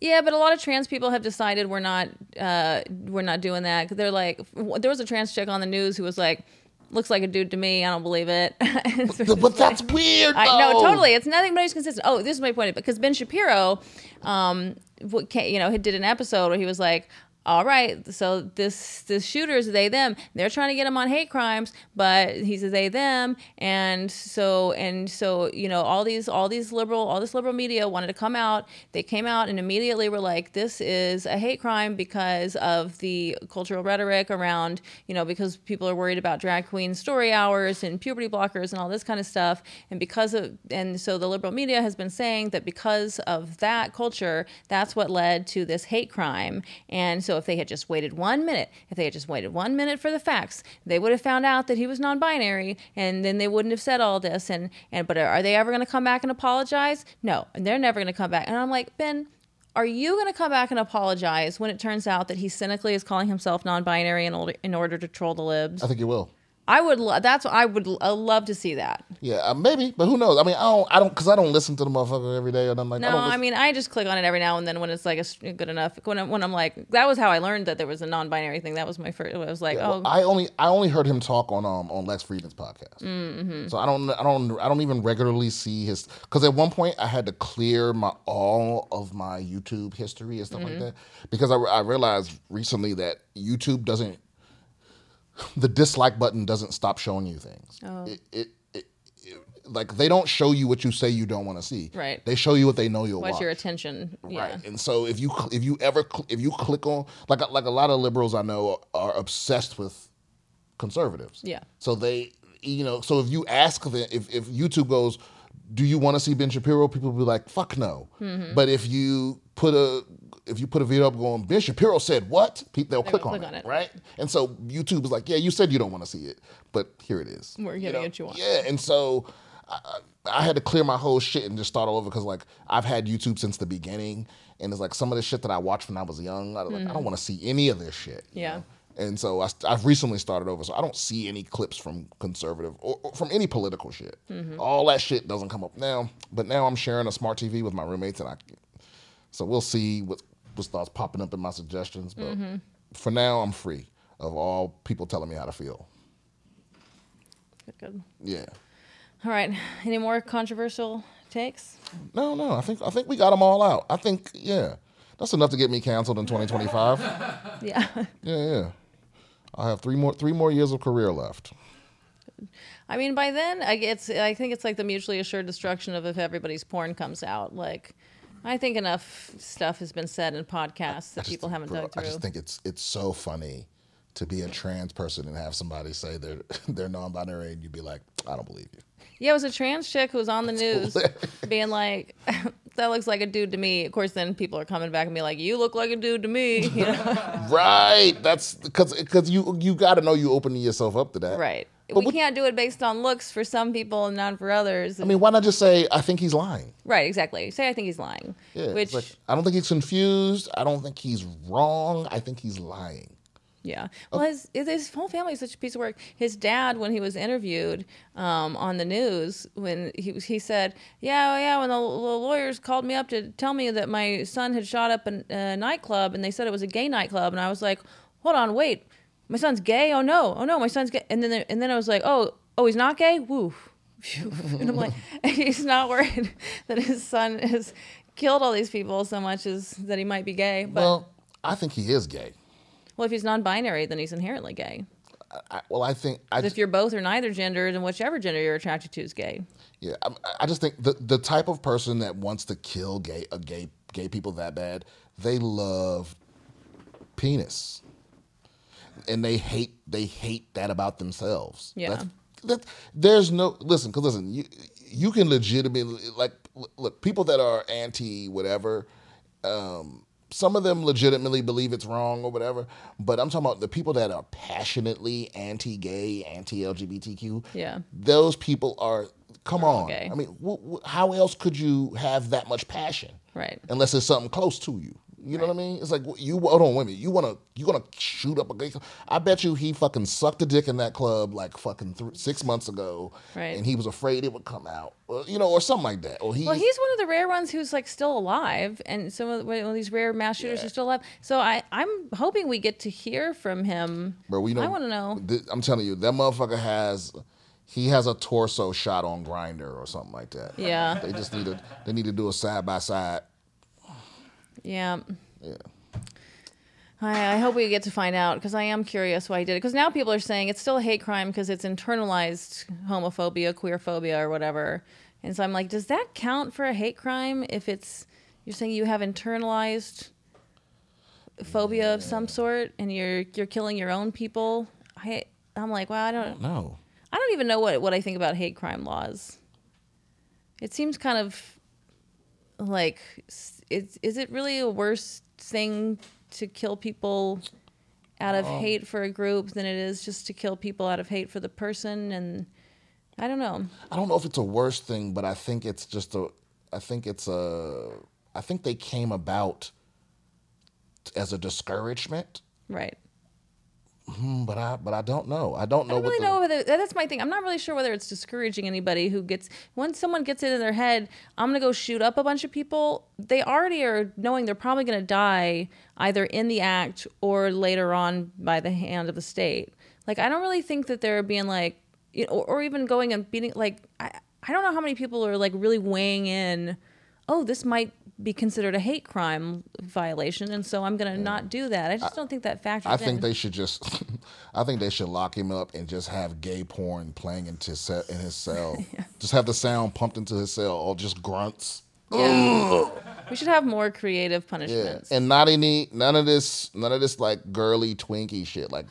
Yeah, but a lot of trans people have decided we're not uh, we're not doing that. They're like, there was a trans chick on the news who was like, "Looks like a dude to me. I don't believe it." <laughs> But <laughs> that's weird. I, no, totally. It's nothing but he's consistent. Oh, this is my point. Because Ben Shapiro, um, what you know, he did an episode where he was like, "All right, so this this shooter's is they them. They're trying to get him on hate crimes, but he's a they them, and so and so you know, all these all these liberal all this liberal media wanted to come out. They came out and immediately were like, "This is a hate crime because of the cultural rhetoric around you know because people are worried about drag queen story hours and puberty blockers and all this kind of stuff, and because of and so the liberal media has been saying that because of that culture, that's what led to this hate crime. And so if they had just waited one minute, if they had just waited one minute for the facts, they would have found out that he was non-binary, and then they wouldn't have said all this. And and but are they ever going to come back and apologize? No, and they're never going to come back. And I'm like Ben. Are you going to come back and apologize when it turns out that he cynically is calling himself non-binary in order, in order to troll the libs? I think he will. I would. Lo- that's. I would uh, love to see that. Yeah, uh, maybe, but who knows? I mean, I don't, I don't, because I don't listen to the motherfucker every day, or nothing like. No, I, don't I mean, I just click on it every now and then when it's like a, good enough. When I'm, when I'm like, that was how I learned that there was a non-binary thing. That was my first. I was like, Well, oh, I only I only heard him talk on um on Lex Fridman's podcast. Mm-hmm. So I don't I don't I don't even regularly see his because at one point I had to clear my all of my YouTube history and stuff Mm-hmm. like that because I, I realized recently that YouTube doesn't the dislike button doesn't stop showing you things. Oh. It, it, it, like they don't show you what you say you don't want to see. Right. They show you what they know you'll what's watch. your attention? Yeah. Right. And so if you if you ever if you click on like like a lot of liberals I know are obsessed with conservatives. Yeah. So they you know so if you ask them if if YouTube goes do you want to see Ben Shapiro people will be like fuck no. Mm-hmm. But if you put a if you put a video up going Ben Shapiro said what they'll click, on, click it, on it. right? And so YouTube is like yeah you said you don't want to see it but here it is. We're You giving know? it you want. Yeah, and so I, I had to clear my whole shit and just start all over because like I've had YouTube since the beginning, and it's like some of the shit that I watched when I was young. I, was like, I don't want to see any of this shit. Mm-hmm. Yeah. know? And so I, have recently started over, so I don't see any clips from conservative or, or from any political shit. All that shit doesn't come up now. But now I'm sharing a smart TV with my roommates, and I, so we'll see what what starts popping up in my suggestions. But mm-hmm. for now, I'm free of all people telling me how to feel. Good, good. Yeah. All right. Any more controversial takes? No, no. I think I think we got them all out. I think yeah, that's enough to get me canceled in 2025. <laughs> Yeah. yeah, yeah. I have three more three more years of career left. I mean, by then, I it's I think it's like the mutually assured destruction of if everybody's porn comes out. Like, I think enough stuff has been said in podcasts that people haven't bro, dug I just think it's it's so funny to be a trans person and have somebody say they're <laughs> they're non-binary and you'd be like, I don't believe you. Yeah, it was a trans chick who was on the news being like, <laughs> that looks like a dude to me. Of course, then people are coming back and be like, you look like a dude to me. <laughs> You know? Right. That's because because you you got to know you opening yourself up to that. right. But we what- can't do it based on looks for some people and not for others. I mean, why not just say I think he's lying? right, exactly. Say I think he's lying. Yeah. Which, like, I don't think he's confused. I don't think he's wrong. I think he's lying. yeah. Oh. Well, his, his- his whole family is such a piece of work. His dad, when he was interviewed um, on the news, when he was, he said, "Yeah, yeah." When the, the lawyers called me up to tell me that my son had shot up a, a nightclub, and they said it was a gay nightclub, and I was like, "Hold on, wait, my son's gay? Oh no, oh no, my son's gay." And then and then I was like, "Oh, oh, he's not gay? Woo." <laughs> And I'm like, <laughs> he's not worried <laughs> that his son has killed all these people so much as that he might be gay. But well, I think he is gay. Well, if he's non-binary, then he's inherently gay. I, well, I think I if you're both or neither gender, then whichever gender you're attracted to is gay. Yeah, I, I just think the the type of person that wants to kill gay a gay gay people that bad, they love penis, and they hate they hate that about themselves. Yeah. That's- that, there's no listen, because listen, you you can legitimately like look people that are anti whatever. Um, some of them legitimately believe it's wrong or whatever, but I'm talking about the people that are passionately anti-gay, anti-LGBTQ Yeah. those people are come on gay. i mean wh- wh- how else could you have that much passion Right. unless it's something close to you you know what i mean it's like you hold on women you want to you gonna shoot up a gay club? i bet you he fucking sucked a dick in that club like fucking th- six months ago Right. and he was afraid it would come out or, you know or something like that or he Well, he's one of the rare ones who's like still alive, and some of these rare mass shooters Yeah. are still alive. So I, I'm hoping we get to hear from him. Bro, we know. I want to know. th- I'm telling you, that motherfucker has, he has a torso shot on Grindr or something like that. Yeah. They just need to, they need to do a side by side. Yeah. Yeah. I, I hope we get to find out because I am curious why he did it. Because now people are saying it's still a hate crime because it's internalized homophobia, queerphobia, or whatever. And so I'm like, does that count for a hate crime if it's you're saying you have internalized phobia of some sort and you're you're killing your own people? I I'm like, well, I don't know. I don't even know what what I think about hate crime laws. It seems kind of like is is it really a worse thing to kill people out of um, hate for a group than it is just to kill people out of hate for the person and I don't know. I don't know if it's a worse thing, but I think it's just a, I think it's a, I think they came about as a discouragement. Right. Hmm, But I, but I don't know. I don't know I don't really the, know whether that's my thing. I'm not really sure whether it's discouraging anybody who gets once someone gets it in their head, I'm gonna go shoot up a bunch of people. They already are knowing they're probably gonna die either in the act or later on by the hand of the state. Like I don't really think that they're being like, you know, or, or even going and beating. Like I, I don't know how many people are like really weighing in. Oh, this might be considered a hate crime violation, and so I'm gonna not do that. I just don't think that factors I in. think they should just, <laughs> I think they should lock him up and just have gay porn playing into se- in his cell. <laughs> Just have the sound pumped into his cell, or just grunts. Yeah. we should have more creative Yeah, punishments. and not any, none of this, none of this like girly twinky shit, like,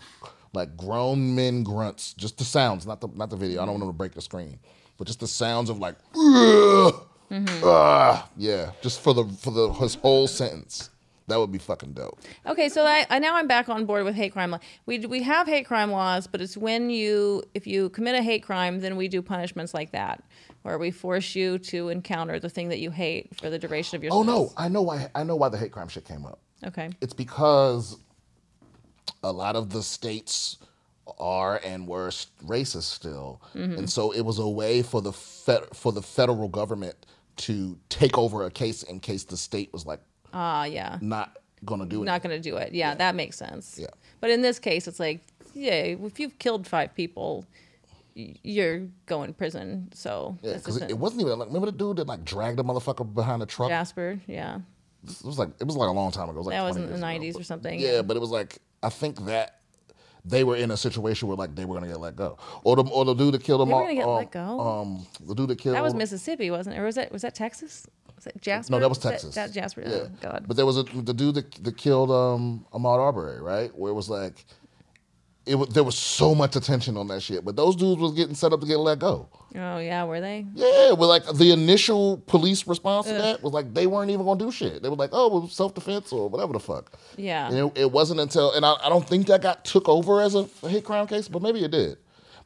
like grown men grunts. Just the sounds, not the not the video. I don't mm. want them to break the screen, but just the sounds of like, "Ugh, Mm-hmm. ah," yeah, just for the for the his whole sentence. That would be fucking dope. okay, so I, I now I'm back on board with hate crime law. We we have hate crime laws, but it's when you if you commit a hate crime, then we do punishments like that, where we force you to encounter the thing that you hate for the duration of your. Oh no. I know why. I know why the hate crime shit came up. Okay. It's because a lot of the states are and were racist still, and so it was a way for the fed, for the federal government to take over a case in case the state was like Ah, yeah. not to do it. Not to do it. Yeah, that makes sense. Yeah. But in this case, it's like, yeah, if you've killed five people, you're going to prison. So Yeah, because it, it wasn't even like remember the dude that like dragged a motherfucker behind the truck. Jasper. Yeah. It was like it was like a long time ago. It was like That was in the 90s or something, Yeah, yeah. but it was like I think that they were in a situation where like they were gonna get let go, or the or the dude that killed him. They were gonna get um, let go? Um, the dude that killed That was Mississippi, wasn't it? Or was that was that Texas? Was that Jasper? No, that was Texas. That, Jasper. Yeah, Oh, God. But there was a, the dude that, that killed um, Ahmaud Arbery, right? Where it was like, it was, there was so much attention on that shit, but those dudes was getting set up to get let go. oh yeah, were they? Yeah, well, like the initial police response to that was like they weren't even gonna do shit. They were like, "Oh, well, self defense or whatever the fuck." Yeah. And it, it wasn't until, and I, I don't think that got took over as a hate crime case, but maybe it did.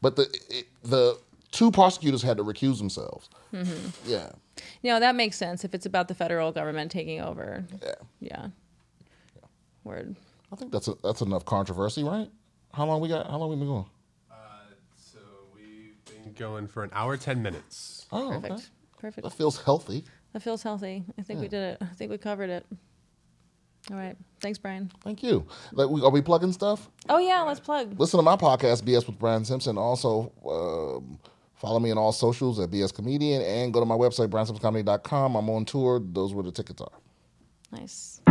But the it, the two prosecutors had to recuse themselves. Mm-hmm. Yeah, You know that makes sense if it's about the federal government taking over. yeah. Yeah. Word. I think that's a, that's enough controversy, right? How long we got? How long we been going? So we've been going for an hour, 10 minutes. Oh, Perfect. okay. Perfect. That feels healthy. That feels healthy. I think we did it. I think we covered it. All right. Thanks, Brian. Thank you. Like, we, are we plugging stuff? Oh yeah, let's plug. Listen to my podcast, BS with Brian Simpson. Also, um, follow me on all socials at BS Comedian and go to my website, briansimpsoncomedy.com. I'm on tour. Those where the tickets are. Nice.